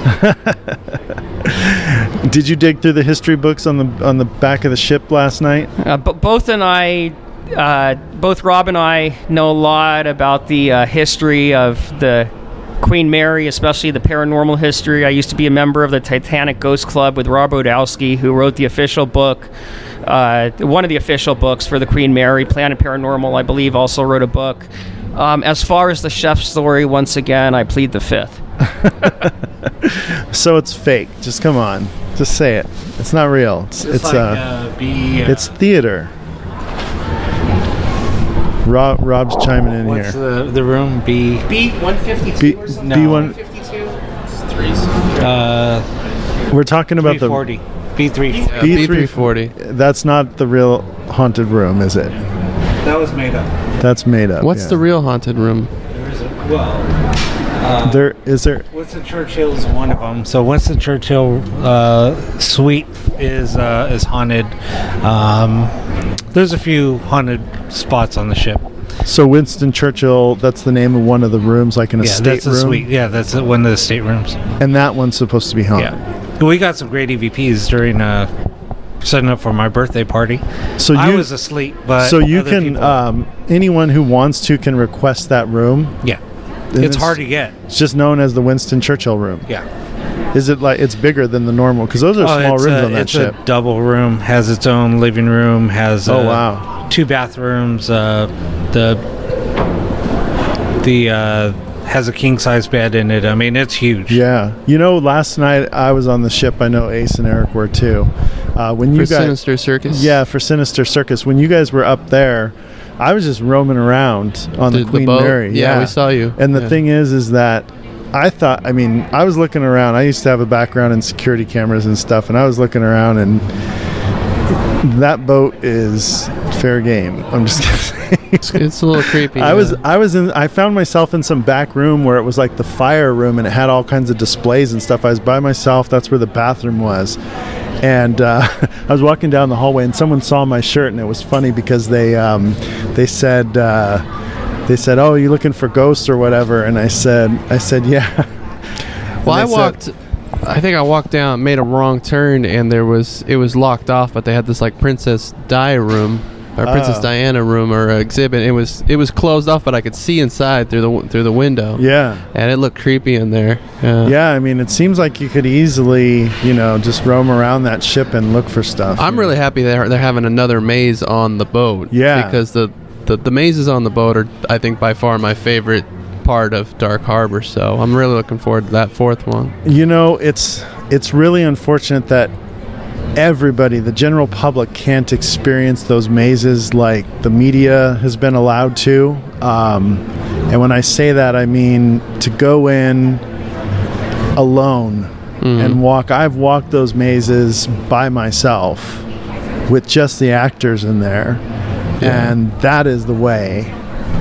Did you dig through the history books on the on the back of the ship last night? Uh, but both and I, uh, both Rob and I know a lot about the uh, history of the Queen Mary, especially the paranormal history. I used to be a member of the Titanic Ghost Club with Rob Odowski, who wrote the official book, uh, one of the official books for the Queen Mary. Planet Paranormal, I believe, also wrote a book. Um, as far as the chef story, once again, I plead the fifth. So it's fake. Just come on. Just say it. It's not real. It's it's like, uh, uh, be, uh, it's theater. Rob Rob's chiming in what's here. the the room? B B one fifty B, two or something. B one. Fifty two. uh We're talking about three the forty. B three. Yeah, B340. B340. That's not the real haunted room, is it? That was made up. That's made up. What's yeah. the real haunted room? There is There is there. Winston Churchill is one of them. So Winston Churchill uh, suite is uh, is haunted. Um, there's a few haunted spots on the ship. So Winston Churchill. That's the name of one of the rooms, like in a yeah, state that's a room. suite. Yeah, that's one of the staterooms. And that one's supposed to be haunted. Yeah. we got some great EVPs during uh, setting up for my birthday party. So I you- was asleep, but so you can um, anyone who wants to can request that room. yeah, And it's hard to get. It's just known as the Winston Churchill room. Yeah. Is it like it's bigger than the normal? Because those are Oh, small rooms a, on that it's ship. a double room, has its own living room, has Oh, uh, wow. two bathrooms. Uh, the the uh, has a king size bed in it. I mean, it's huge. Yeah, you know, last night I was on the ship. I know Ace and Eric were too. Uh, when you For guys, Sinister Circus? yeah, for Sinister Circus. When you guys were up there, I was just roaming around on the, The- the Queen boat? Mary. Yeah, we saw you. And the Yeah. thing is, is that I thought. I mean, I was looking around. I used to have a background in security cameras and stuff, and I was looking around, and that boat is fair game. I'm just gonna say. It's, it's a little creepy. I was. I was in I found myself in some back room where it was like the fire room and it had all kinds of displays and stuff. I was by myself. That's where the bathroom was. And uh, I was walking down the hallway and someone saw my shirt and it was funny because they um, they said uh, they said, "Oh, you looking for ghosts or whatever?" And I said I said, "Yeah." Well, I they said- walked. I think I walked down, made a wrong turn, and there was it was locked off. But they had this like Princess Di room or Princess Oh. Diana room or exhibit. It was it was closed off, but I could see inside through the through the window. Yeah. and it looked creepy in there. Yeah. Yeah, I mean, it seems like you could easily, you know, just roam around that ship and look for stuff. I'm really happy they're they're having another maze on the boat. Yeah. because the, the the mazes on the boat are I think by far my favorite part of Dark Harbor. So I'm really looking forward to that fourth one. You know, it's it's really unfortunate that everybody, the general public, can't experience those mazes like the media has been allowed to. Um, and when I say that, I mean to go in alone and walk. I've walked those mazes by myself with just the actors in there, and that is the way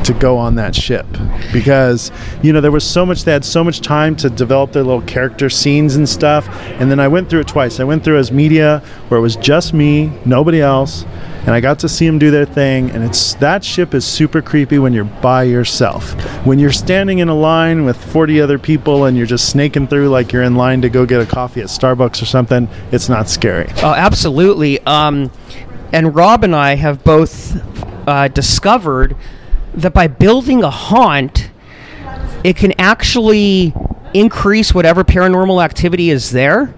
to go on that ship. Because you know there was so much they had so much time to develop their little character scenes and stuff. And then i went through it twice. I went through as media where it was just me nobody else and i got to see them do their thing. And it's that ship is super creepy when you're by yourself. When you're standing in a line with 40 other people and you're just snaking through like you're in line to go get a coffee at starbucks or something it's not scary. Oh, absolutely. Um, and Rob and I have both uh, discovered that by building a haunt, it can actually increase whatever paranormal activity is there.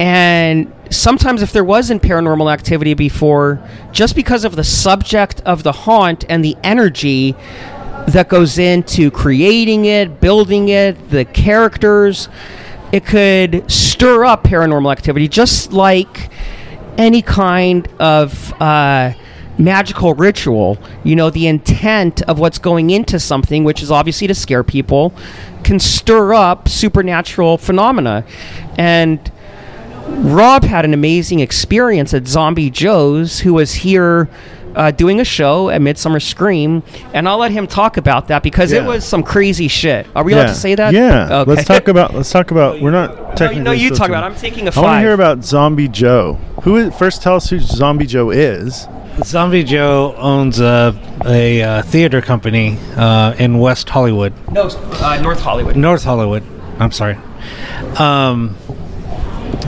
And sometimes, if there wasn't paranormal activity before, just because of the subject of the haunt and the energy that goes into creating it, building it, the characters, it could stir up paranormal activity, just like any kind of uh, magical ritual. You know, the intent of what's going into something, which is obviously to scare people, can stir up supernatural phenomena. And Rob had an amazing experience at Zombie Joe's, who was here uh, doing a show at Midsummer Scream, and I'll let him talk about that because it was some crazy shit. Are we allowed to say that? Yeah. Okay. Let's talk about. Let's talk about. We're not technically. no, you supposed talk about it. I'm taking a I want to hear about Zombie Joe. Who is, first? Tell us who Zombie Joe is. Zombie Joe owns a, a uh, theater company uh, in West Hollywood. No, uh, North Hollywood. North Hollywood. I'm sorry. Um,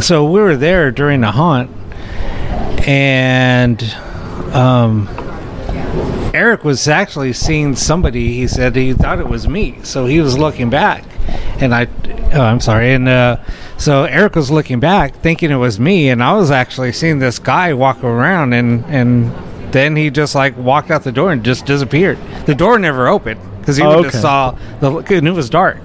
so we were there during the haunt, and um, Eric was actually seeing somebody. He said he thought it was me, so he was looking back, and I. Oh, I'm sorry. And uh, so Eric was looking back, thinking it was me, and I was actually seeing this guy walk around, and and then he just like walked out the door and just disappeared. The door never opened because he Oh, okay. just saw the and it was dark.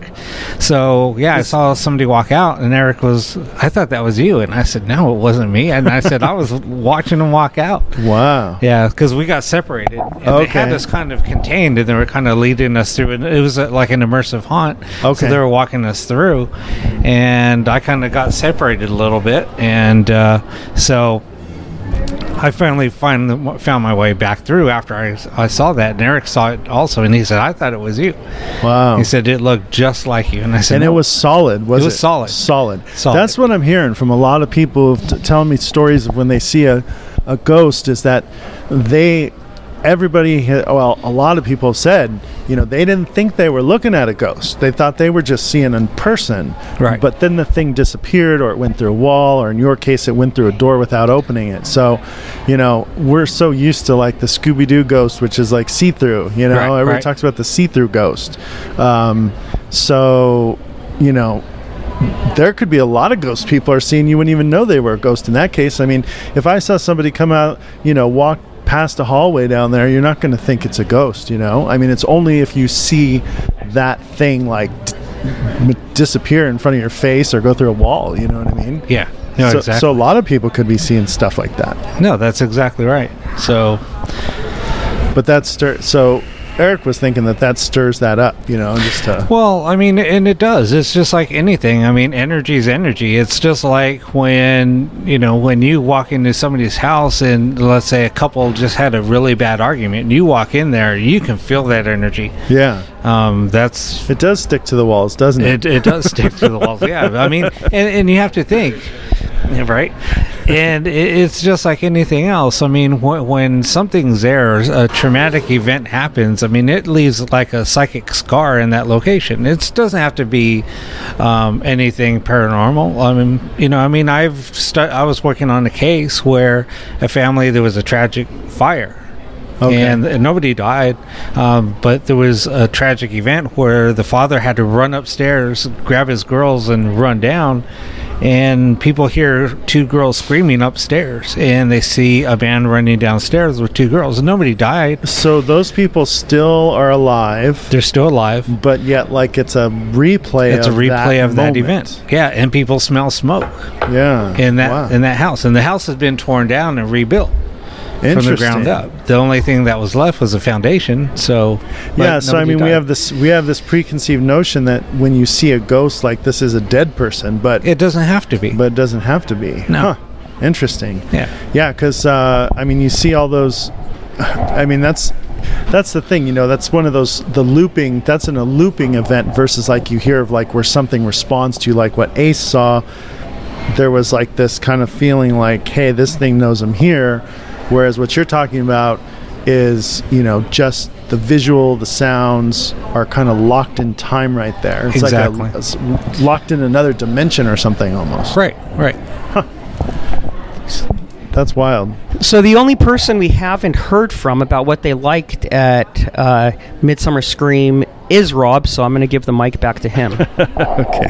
So yeah, I saw somebody walk out, and Eric was. I thought that was you, and I said no, it wasn't me, and I said I was watching him walk out. Wow. Yeah, because we got separated, and they had Okay. us kind of contained, and they were kind of leading us through. And it was uh, like an immersive haunt. Okay. So they were walking us through, and I kind of got separated a little bit, and uh, so I finally find, found my way back through after I, I saw that, and Eric saw it also, and he said, "I thought it was you." Wow. He said it looked just like you, and I said, and it was solid. Was It it? solid. Solid. Solid. That's what I'm hearing from a lot of people t- telling me stories of when they see a, a ghost. Is that they, everybody, well, a lot of people said, you know, they didn't think they were looking at a ghost. They thought they were just seeing a person. Right. But then the thing disappeared, or it went through a wall, or in your case, it went through a door without opening it. So, you know, we're so used to like the Scooby Doo ghost, which is like see through. You know, Right, everybody right. talks about the see through ghost. Um, so, you know, there could be a lot of ghost people are seeing you wouldn't even know they were a ghost in that case. I mean, if I saw somebody come out, you know, walk past a hallway down there, you're not going to think it's a ghost, you know? I mean, it's only if you see that thing like d- disappear in front of your face or go through a wall, you know what I mean? Yeah. No, so, exactly. so a lot of people could be seeing stuff like that. no, that's exactly right. So But that's so Eric was thinking that that stirs that up, you know, just to Well, I mean, and it does. It's just like anything. I mean, energy is energy. It's just like when, you know, when you walk into somebody's house and let's say a couple just had a really bad argument and you walk in there, you can feel that energy. yeah. Um, that's It does stick to the walls, doesn't it? it, it does stick to the walls. Yeah, I mean, and, and you have to think, right? And it's just like anything else. I mean, when, when something's there, a traumatic event happens. I mean, it leaves like a psychic scar in that location. It doesn't have to be um, anything paranormal. I mean, you know, I mean, I've stu- I was working on a case where a family there was a tragic fire Okay. and, and nobody died. Um, but there was a tragic event where the father had to run upstairs, grab his girls, and run down. And people hear two girls screaming upstairs, and they see a man running downstairs with two girls. And nobody died; So those people still are alive, they're still alive. but yet like it's a replay. It's a of replay of that moment. event. Yeah, and people smell smoke Yeah, in that Wow. in that house, and the house has been torn down and rebuilt from the ground up. The only thing that was left was a foundation. So Yeah, so I mean, we have this we have this preconceived notion that when you see a ghost, like this is a dead person, but It doesn't have to be. but it doesn't have to be. No. Huh. Interesting. Yeah. Yeah, because uh, I mean, you see all those. I mean, that's that's the thing. You know, that's one of those the looping. That's in a looping event versus like you hear of like where something responds to you like what Ace saw. There was like this kind of feeling like, hey, this thing knows I'm here. Whereas what you're talking about is, you know, just the visual, the sounds are kind of locked in time right there. It's Exactly. like a, it's locked in another dimension or something almost. Right, right. That's wild. So the only person we haven't heard from about what they liked at uh, Midsummer Scream is Rob. So I'm going to give the mic back to him. Okay.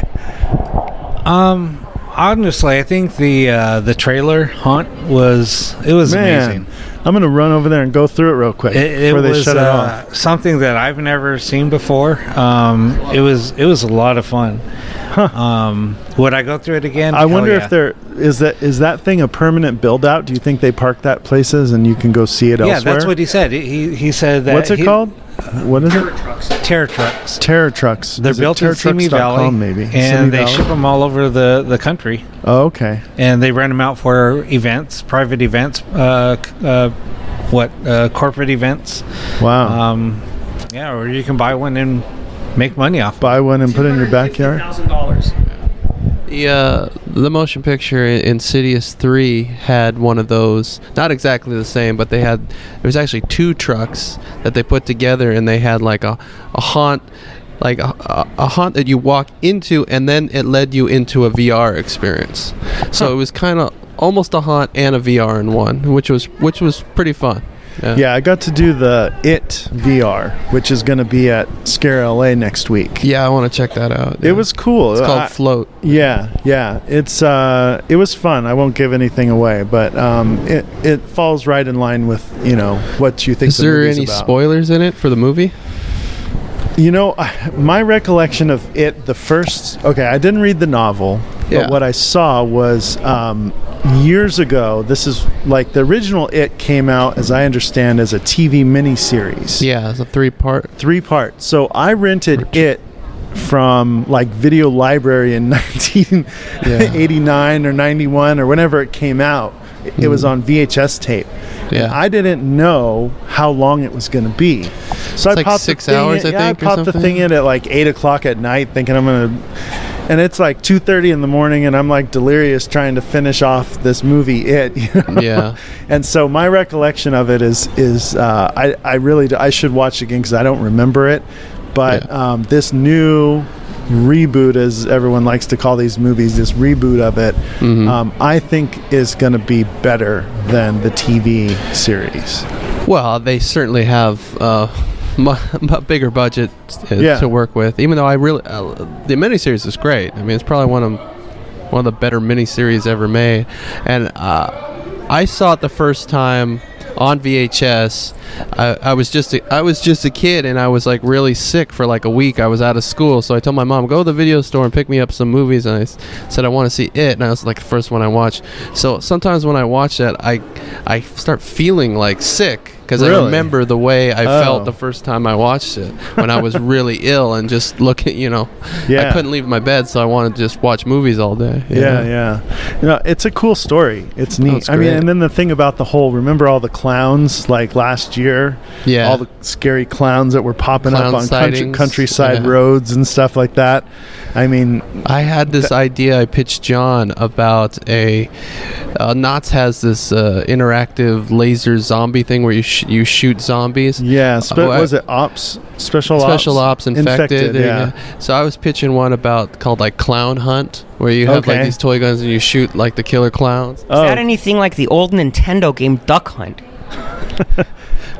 Um, honestly, I think the uh, the trailer hunt was it was Man, amazing. I'm gonna run over there and go through it real quick It, it before they was shut it uh, off. something that I've never seen before. Um, it was it was a lot of fun. Um, would I go through it again? I wonder yeah. if there is that is that thing a permanent build out? Do you think they park that places and you can go see it Yeah, elsewhere? Yeah, that's what he said. He he said that. What's it he- called? What is it? Terror trucks. Terror trucks. They're Is built in Simi Valley, terrortrucks.com maybe. Simi and they Valley? ship them all over the the country. Oh, okay. and they rent them out for events, private events, uh, uh, what uh, corporate events. Wow. Um, yeah, or you can buy one and make money off. Buy one and put it in your backyard. Thousand dollars. The uh, the motion picture Insidious three had one of those. Not exactly the same, but they had. There was actually two trucks that they put together, and they had like a a haunt, like a, a, a haunt that you walk into, and then it led you into a VR experience. So it was kind of almost a haunt and a VR in one, which was which was pretty fun. Yeah. Yeah, I got to do the It VR, which is going to be at Scare LA next week. Yeah, I want to check that out. It was cool. It's called I- Float. Yeah, yeah. It's uh, it was fun. I won't give anything away, but um, it it falls right in line with you know what you think. Is the there any about. spoilers in it for the movie? You know, I- my recollection of it, the first. Okay, I didn't read the novel, Yeah. but what I saw was um, years ago. This is like the original. It came out, as I understand, as a TV miniseries. Yeah, it's a three part. Three part. So I rented it from like Video Library in 1989 or 91 or whenever it came out. It- It was on VHS tape. Yeah. And I didn't know how long it was going to be. So I like popped six the thing hours, in, I yeah, think, I popped the thing in at like eight o'clock at night, thinking I'm going to, and it's like 2.30 in the morning and i'm like delirious trying to finish off this movie it you know? Yeah. and so my recollection of it is is uh, I, I really do, i should watch it again because i don't remember it but um, this new reboot as everyone likes to call these movies this reboot of it Mm-hmm. um, i think is going to be better than the tv series Well, they certainly have uh, mu- mu- bigger budget uh, Yeah. to work with. Even though I really, uh, the miniseries is great. I mean, it's probably one of one of the better miniseries ever made. And uh, I saw it the first time on VHS. I, I was just a, I was just a kid, and I was like really sick for like a week. I was out of school, so I told my mom go to the video store and pick me up some movies. And I s- said I want to see it, and I was like the first one I watched. So sometimes when I watch that, I I start feeling like sick because I remember the way I Oh. felt the first time I watched it when I was really ill and just looking, you know, Yeah. I couldn't leave my bed, so I wanted to just watch movies all day. Yeah, yeah. You know, it's a cool story. It's neat. it's I mean, and then the thing about the whole remember all the clowns like last year? Yeah. All the scary clowns that were popping Clown up on country, countryside Yeah. roads and stuff like that. I mean, I had this idea I pitched John about a uh, Knott's has this uh, interactive laser zombie thing where you sh- you shoot zombies. yeah, spe- Oh, I- was it ops special Special ops, ops infected. there you yeah. So I was pitching one about called like Clown Hunt, where you have like these toy guns and you shoot like the killer clowns. Is Oh, that anything like the old Nintendo game Duck Hunt?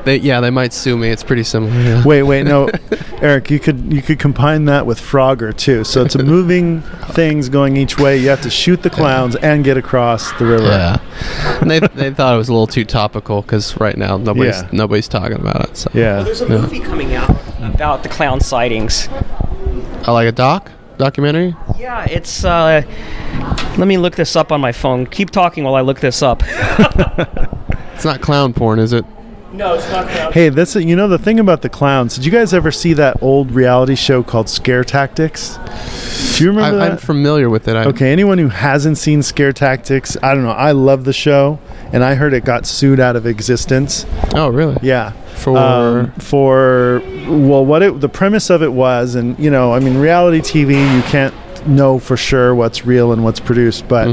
They, yeah, they might sue me. It's pretty similar. Yeah. wait, wait, no, Eric, you could you could combine that with Frogger too. So it's a moving things going each way. You have to shoot the clowns and get across the river. Yeah, and they, they thought it was a little too topical because right now nobody's Yeah. nobody's talking about it. So Yeah. There's a movie coming out about the clown sightings. I like a doc documentary. Yeah, it's. Uh, let me look this up on my phone. Keep talking while I look this up. It's not clown porn, is it? no, it's not clown. Hey, that's you know the thing about the clowns. Did you guys ever see that old reality show called Scare Tactics? Do you remember I, that? I'm familiar with it. I, Okay, anyone who hasn't seen Scare Tactics, I don't know. I love the show, and I heard it got sued out of existence. Oh, really? Yeah. For Um, for well, what it the premise of it was, and you know, I mean, reality TV, you can't know for sure what's real and what's produced, but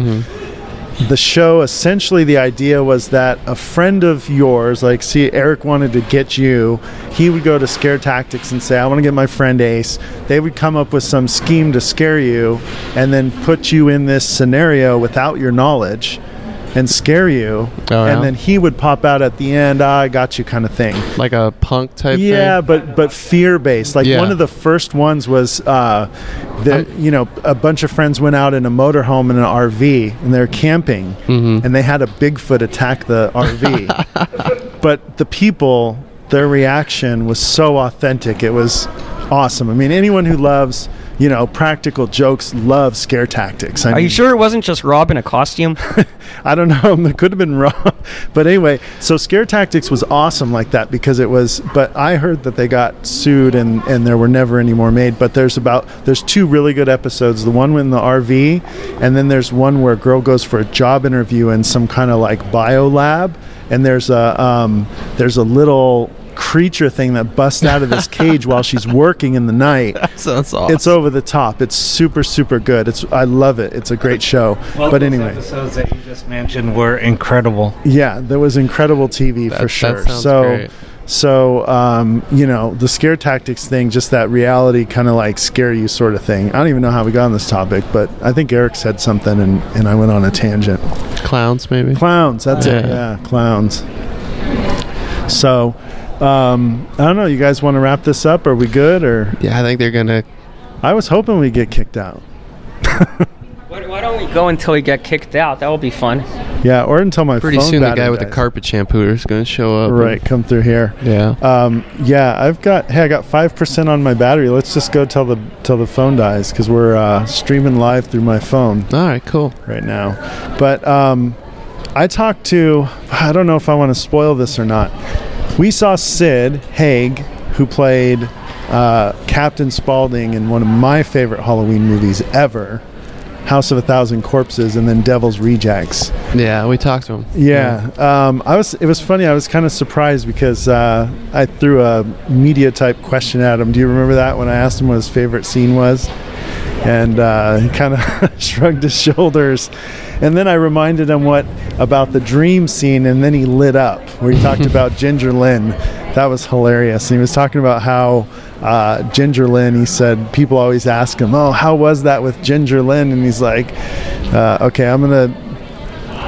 the show essentially the idea was that a friend of yours, like, see, Eric wanted to get you, he would go to Scare Tactics and say, I want to get my friend Ace. They would come up with some scheme to scare you, and then put you in this scenario without your knowledge. And scare you, Oh, yeah? and then he would pop out at the end. "Ah, I got you, kind of thing. like a punk type Yeah, thing. but but fear based. Like Yeah. one of the first ones was, uh, the you know, a bunch of friends went out in a motorhome in an RV and they're camping, Mm-hmm. and they had a Bigfoot attack the RV. but the people, their reaction was so authentic. It was awesome. I mean, anyone who loves you know practical jokes love scare tactics. I Are mean, you sure it wasn't just Rob in a costume? I don't know. It could have been wrong. But anyway, so Scare Tactics was awesome like that because it was. But I heard that they got sued and and there were never any more made. But there's about there's two really good episodes. The one in the RV, and then there's one where a girl goes for a job interview in some kind of like bio lab, and there's a um, there's a little creature thing that busts out of this cage while she's working in the night. Sounds awesome. It's over the top. It's super super good. It's I love it. It's a great show. Well, but those anyway, episodes that you just mentioned were incredible. yeah, there was incredible TV That- for sure. sounds so, great. so um, you know, the scare tactics thing, just that reality kind of like scare you sort of thing. I don't even know how we got on this topic, but I think Eric said something and, and I went on a tangent. Clowns, maybe. Clowns, that's it. Yeah. Yeah, clowns. So, um, I don't know. You guys want to wrap this up? Are we good? Or yeah, I think they're gonna. I was hoping we get kicked out. why, why don't we go until we get kicked out? That will be fun. Yeah, or until my Pretty phone soon, the battery guy with the carpet shampooer is gonna show up. and- Right, come through here. Yeah. Um, yeah, I've got. Hey, I got five percent on my battery. Let's just go till the till the phone dies because we're uh, streaming live through my phone All right. Cool. right now. But um, I talked to. I don't know if I want to spoil this or not. We saw Sid Haig, who played uh, Captain Spaulding in one of my favorite Halloween movies ever, House of a Thousand Corpses, and then Devil's Rejects. Yeah, we talked to him. Yeah, um, I was. It was funny. I was kind of surprised because uh, I threw a media type question at him. Do you remember that when I asked him what his favorite scene was? and uh, he kind of shrugged his shoulders. And then I reminded him what about the dream scene, and then he lit up where he talked about Ginger Lynn. That was hilarious. And he was talking about how uh, Ginger Lynn. He said people always ask him, "Oh, how was that with Ginger Lynn?" And he's like, uh, "Okay, I'm gonna."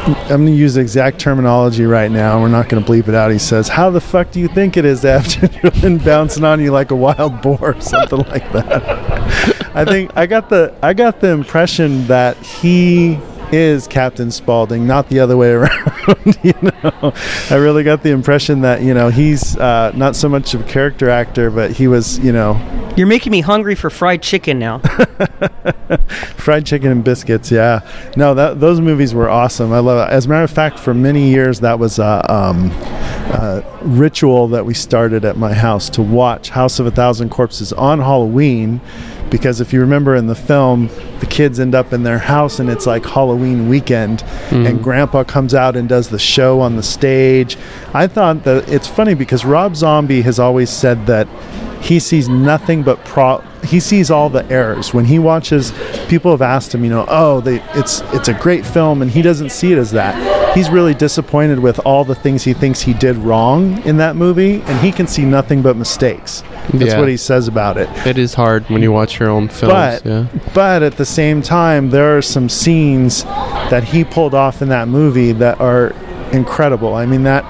I'm gonna use the exact terminology right now. We're not gonna bleep it out. He says, "How the fuck do you think it is to have Ginger Lynn bouncing on you like a wild boar, or something like that?" I think I got the I got the impression that he is Captain Spaulding, not the other way around. you know, I really got the impression that you know he's uh, not so much of a character actor, but he was you know You're making me hungry for fried chicken now. fried chicken and biscuits. Yeah, no, that those movies were awesome. I love it. As a matter of fact, for many years that was a um, uh, ritual that we started at my house to watch House of a Thousand Corpses on Halloween. Because if you remember in the film, the kids end up in their house and it's like Halloween weekend, and mm-hmm. Grandpa comes out and does the show on the stage. I thought that it's funny because Rob Zombie has always said that he sees nothing but pro he sees all the errors. When he watches people have asked him you know oh they it's it's a great film and he doesn't see it as that he's really disappointed with all the things he thinks he did wrong in that movie and he can see nothing but mistakes that's Yeah. what he says about it It is hard when you watch your own films. but yeah. but at the same time there are some scenes that he pulled off in that movie that are incredible i mean that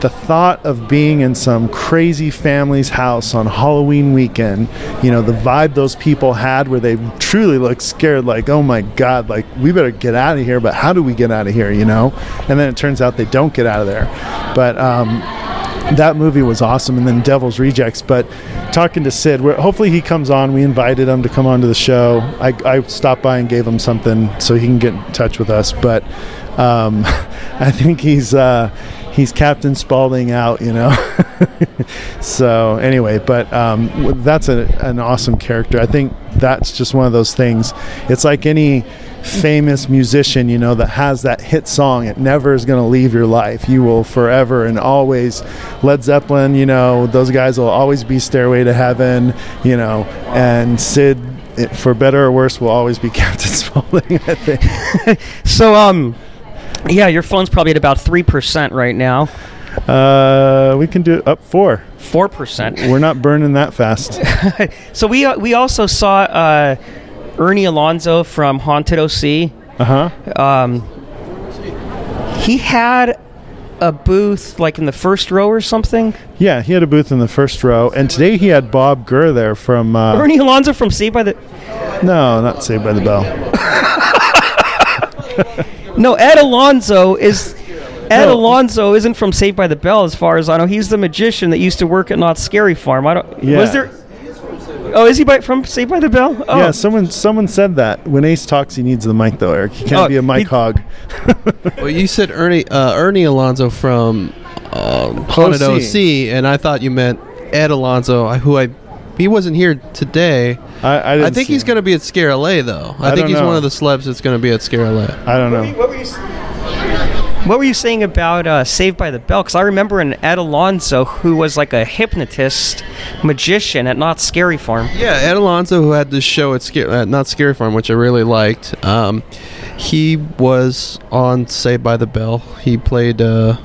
the thought of being in some crazy family's house on Halloween weekend, you know, the vibe those people had where they truly looked scared, like, oh my God, like, we better get out of here, but how do we get out of here, you know? And then it turns out they don't get out of there. But, um, that movie was awesome and then devil's rejects but talking to sid hopefully he comes on we invited him to come on to the show I, I stopped by and gave him something so he can get in touch with us but um, i think he's uh, he's captain Spaulding out you know so anyway but um, that's a, an awesome character i think that's just one of those things it's like any famous musician, you know, that has that hit song. It never is going to leave your life. You will forever and always. Led Zeppelin, you know, those guys will always be Stairway to Heaven, you know, and Sid, it, for better or worse, will always be Captain Spaulding, I think. so, um, yeah, your phone's probably at about three percent right now. Uh, we can do it up four. Four percent. We're not burning that fast. So we uh, we also saw uh, Ernie Alonso from Haunted OC. Uh huh. Um, he had a booth like in the first row or something. Yeah, he had a booth in the first row, and today he had Bob Gurr there from. Uh, Ernie Alonso from Saved by the. No, not Saved by the Bell. No, Ed Alonso is. Ed No. Alonso isn't from Saved by the Bell, as far as I know. He's the magician that used to work at Knott's Scary Farm. I don't. Yeah. Was there? Oh, is he by, from Saved by the Bell? Oh. Yeah, someone someone said that when Ace talks, he needs the mic though, Eric. He can't Oh, be a mic he- hog. Well, you said Ernie uh, Ernie Alonso from um, Haunted OC. OC. and I thought you meant Ed Alonso, who I he wasn't here today. I, I, I, didn't think see he's him. going to be at Scare LA though. I, I think don't he's know. one of the celebs that's going to be at Scare LA. I don't know. What were you, what were you saying about uh, Saved by the Bell? Because I remember an Ed Alonso who was like a hypnotist magician at Knott's Scary Farm. Yeah, Ed Alonso, who had this show at Scare, uh, not Scary Farm, which I really liked. Um, he was on Saved by the Bell. He played. Uh,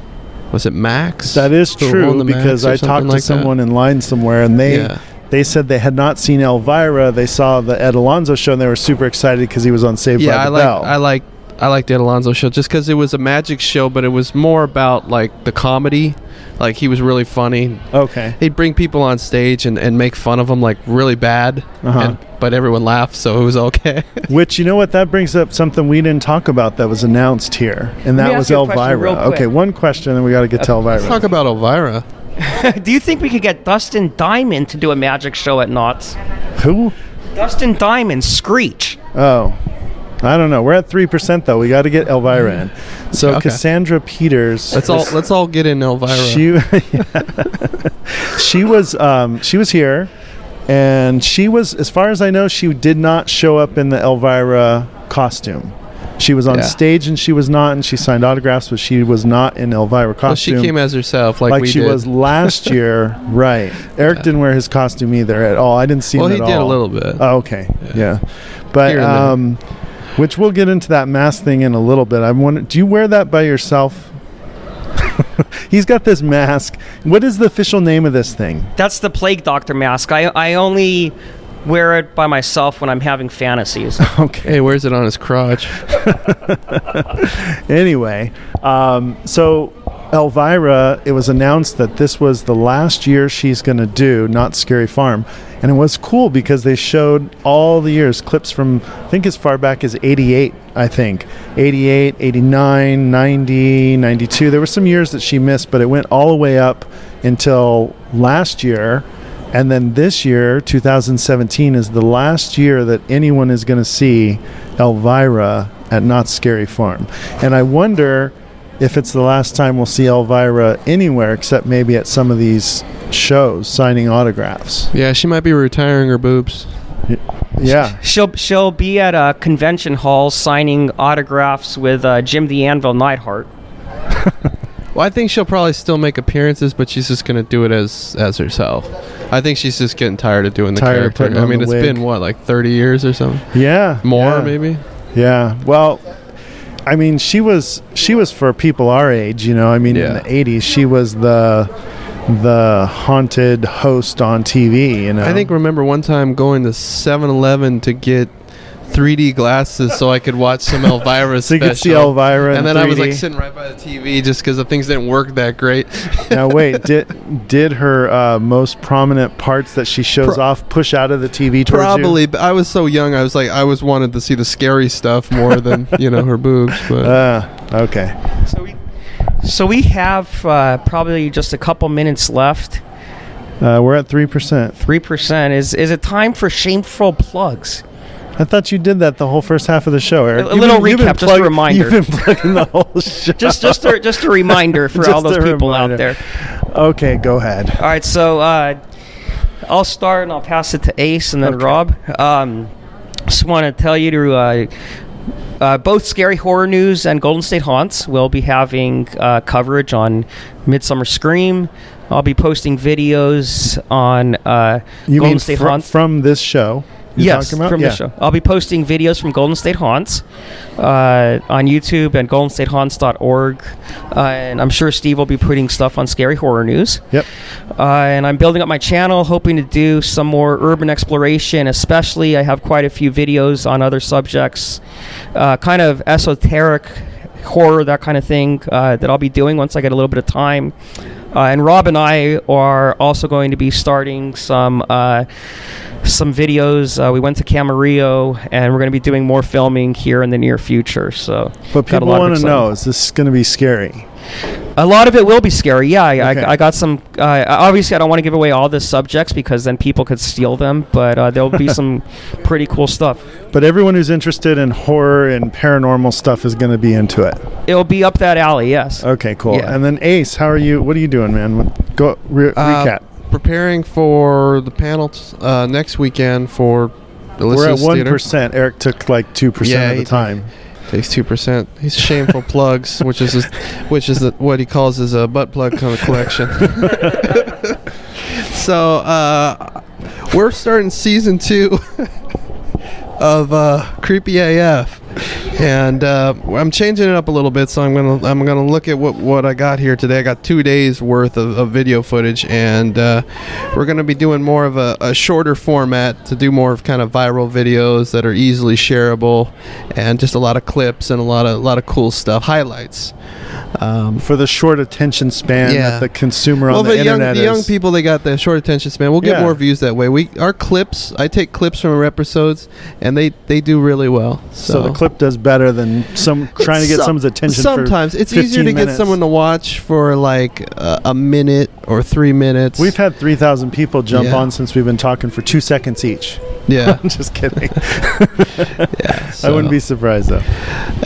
was it Max? That is true won the Max because I something talked to like that? someone in line somewhere and they Yeah. They said they had not seen Elvira. They saw the Ed Alonso show and they were super excited because he was on Saved yeah, by I the like Bell. I like I liked the Ed Alonso show just because it was a magic show, but it was more about like the comedy. Like he was really funny. okay. He'd bring people on stage and, and make fun of them like really bad, Uh-huh. and, but everyone laughed, so it was okay. Which you know what that brings up something we didn't talk about that was announced here, and that was ask you a question Elvira. Okay, one question, and we got to get to Elvira. Let's talk about Elvira. Do you think we could get Dustin Diamond to do a magic show at Knott's? Who? Dustin Diamond, Screech. Oh, I don't know. We're at three percent though. We got to get Elvira in. So Okay. Cassandra Peters. Let's all let's all get in Elvira. She she was um, she was here, and she was as far as I know, she did not show up in the Elvira costume. She was on Yeah. stage and she was not, and she signed autographs, but she was not in Elvira costume. well, she came as herself, like, like we she did. was last year, right? Eric didn't wear his costume either at all. I didn't see him. well, him he at did a little bit. Oh, okay, yeah. but Here and there. um, which we'll get into that mask thing in a little bit. I wonder, do you wear that by yourself? He's got this mask. What is the official name of this thing? That's the plague doctor mask. I I only wear it by myself when I'm having fantasies. Okay. Hey, where's it on his crotch? anyway, um, so Elvira, it was announced that this was the last year she's going to do Knott's Scary Farm. And it was cool because they showed all the years, clips from, I think, as far back as 88, I think. 88, 89, 90, 92. There were some years that she missed, but it went all the way up until last year. And then this year, 2017, is the last year that anyone is going to see Elvira at Knott's Scary Farm. And I wonder if it's the last time we'll see Elvira anywhere except maybe at some of these shows signing autographs. Yeah, she might be retiring her boobs. Yeah. She'll she'll be at a convention hall signing autographs with uh, Jim the Anvil Neidhart. Well, I think she'll probably still make appearances, but she's just gonna do it as as herself. I think she's just getting tired of doing the Tired of character. putting I mean, it's wig. been what like thirty years or something, Yeah. more yeah. maybe. Yeah. Well, I mean, she was she was for people our age, you know. I mean, Yeah. in the 80s, she was the the haunted host on TV, you know. I think remember one time going to 7-Eleven to get 3D glasses so I could watch some Elvira So you special. could see Elvira and then I was like sitting right by the TV just because the things didn't work that great. now wait, did did her uh, most prominent parts that she shows Pro- off push out of the TV towards you? Probably, but I was so young. I was like, I was wanted to see the scary stuff more than you know her boobs. But Uh, okay. So we so we have uh, probably just a couple minutes left. Uh, we're at three percent. Three percent is is it time for shameful plugs? I thought you did that the whole first half of the show, Eric. A- a little been- recap, just a reminder. You've been plugging the whole show. Just just a, just a reminder for all those people out there. Okay, go ahead. All right, so uh, I'll start and I'll pass it to Ace and then Okay. Rob. Um, just want to tell you to. Uh, uh, both Scary Horror News and Golden State Haunts will be having uh, coverage on Midsummer Scream. I'll be posting videos on uh, You Golden mean State fr- Haunts. from this show? You're yes, from yeah. the show. I'll be posting videos from Golden State Haunts uh, on YouTube and goldenstatehaunts.org. Uh, and I'm sure Steve will be putting stuff on Scary Horror News. Yep. Uh, and I'm building up my channel, hoping to do some more urban exploration. Especially, I have quite a few videos on other subjects, uh, kind of esoteric horror, that kind of thing, uh, that I'll be doing once I get a little bit of time. Uh, and Rob and I are also going to be starting some uh, some videos. Uh, we went to Camarillo, and we're going to be doing more filming here in the near future. So, But people want to know: is this going to be scary? A lot of it will be scary. Yeah, I, Okay. I, I got some. Uh, obviously, I don't want to give away all the subjects because then people could steal them. But uh, there'll be some pretty cool stuff. But everyone who's interested in horror and paranormal stuff is going to be into it. It'll be up that alley. Yes. Okay, cool. Yeah. And then Ace, how are you? What are you doing, man? Go re- Uh, recap. Preparing for the panel t- uh, next weekend for the We're at one Eric took like two Yeah, percent of the time. Takes two percent. He's shameful plugs, which is his, which is the, what he calls his uh, butt plug kind of collection. so uh, we're starting season two of uh, Creepy AF, and uh, I'm changing it up a little bit. So I'm gonna I'm gonna look at what what I got here today. I got two days worth of, of video footage, and uh, we're gonna be doing more of a, a shorter format to do more of kind of viral videos that are easily shareable, and just a lot of clips and a lot of a lot of cool stuff, highlights. Um, For the short attention span Yeah. that the consumer well, on the, the young, internet the young is. people they got the short attention span. We'll get Yeah. more views that way. We our clips. I take clips from our episodes, and they they do really well. So, so the clip does better than some trying to get Some- someone's attention. Sometimes it's easier to 15 get someone to watch for like uh, a minute or three minutes. We've had three thousand people jump Yeah. on since we've been talking for two seconds each. yeah, I'm just kidding. yeah. I wouldn't be surprised though.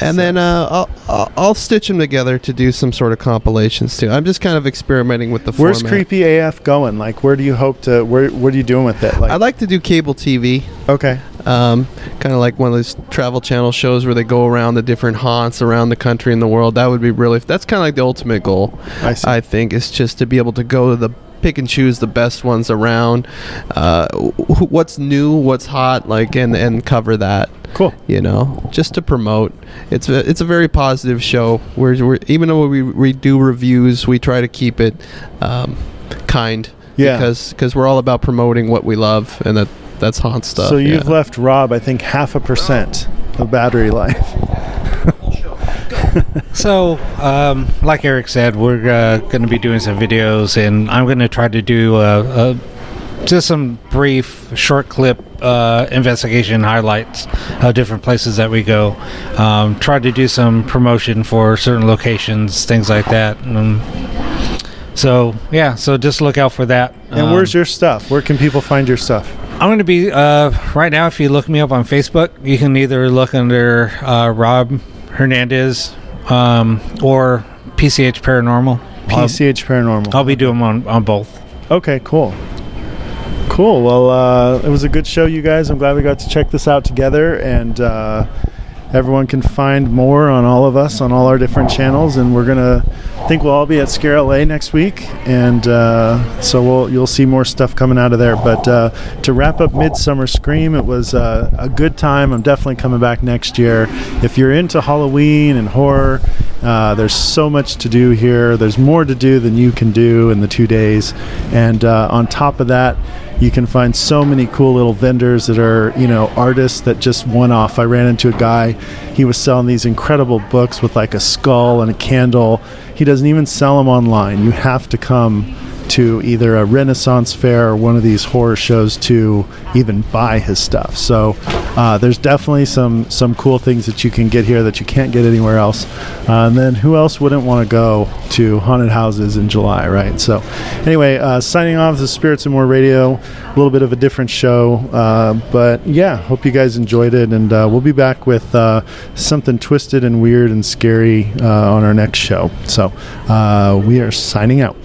And then uh, I'll, I'll I'll stitch them together to do some sort of compilations too. I'm just kind of experimenting with the Where's format. creepy AF going? Like, where do you hope to? Where What are you doing with it? Like, I'd like to do cable TV. okay, um, kind of like one of those travel channel shows where they go around the different haunts around the country and the world. That would be really. That's kind of like the ultimate goal. I see. I think is just to be able to go to the pick and choose the best ones around. Uh, wh- what's new, what's hot, like, and and cover that. Cool. You know, just to promote. It's a it's a very positive show. We're, we're even though we we do reviews, we try to keep it um, kind. Yeah. Because because we're all about promoting what we love, and that that's haunt stuff. so you've yeah. left Rob, I think, half a percent of battery life. So, um, like Eric said, we're uh, going to be doing some videos, and I'm going to try to do uh, uh, just some brief, short clip uh, investigation highlights of different places that we go. Um, try to do some promotion for certain locations, things like that. Um, so, yeah, so just look out for that. And Um, where's your stuff? Where can people find your stuff? I'm going to be uh, right now. If you look me up on Facebook, you can either look under uh, Rob Hernandez um, or PCH Paranormal. PCH Paranormal. I'll be doing on on both. Okay, cool. Cool. Well, uh, it was a good show, you guys. I'm glad we got to check this out together, and uh, everyone can find more on all of us on all our different channels. And we're gonna I think we'll all be at Scare LA next week, and uh, so we'll you'll see more stuff coming out of there. But uh, to wrap up Midsummer Scream, it was uh, a good time. I'm definitely coming back next year. If you're into Halloween and horror. Uh, there's so much to do here. There's more to do than you can do in the two days. And uh, on top of that, you can find so many cool little vendors that are, you know, artists that just one off. I ran into a guy, he was selling these incredible books with like a skull and a candle. He doesn't even sell them online. You have to come to either a Renaissance fair or one of these horror shows to even buy his stuff. So uh, there's definitely some some cool things that you can get here that you can't get anywhere else. Uh, and then who else wouldn't want to go to haunted houses in July, right? So anyway, uh, signing off the Spirits and More Radio, a little bit of a different show, uh, but yeah, hope you guys enjoyed it, and uh, we'll be back with uh, something twisted and weird and scary on our next show. So we are signing out.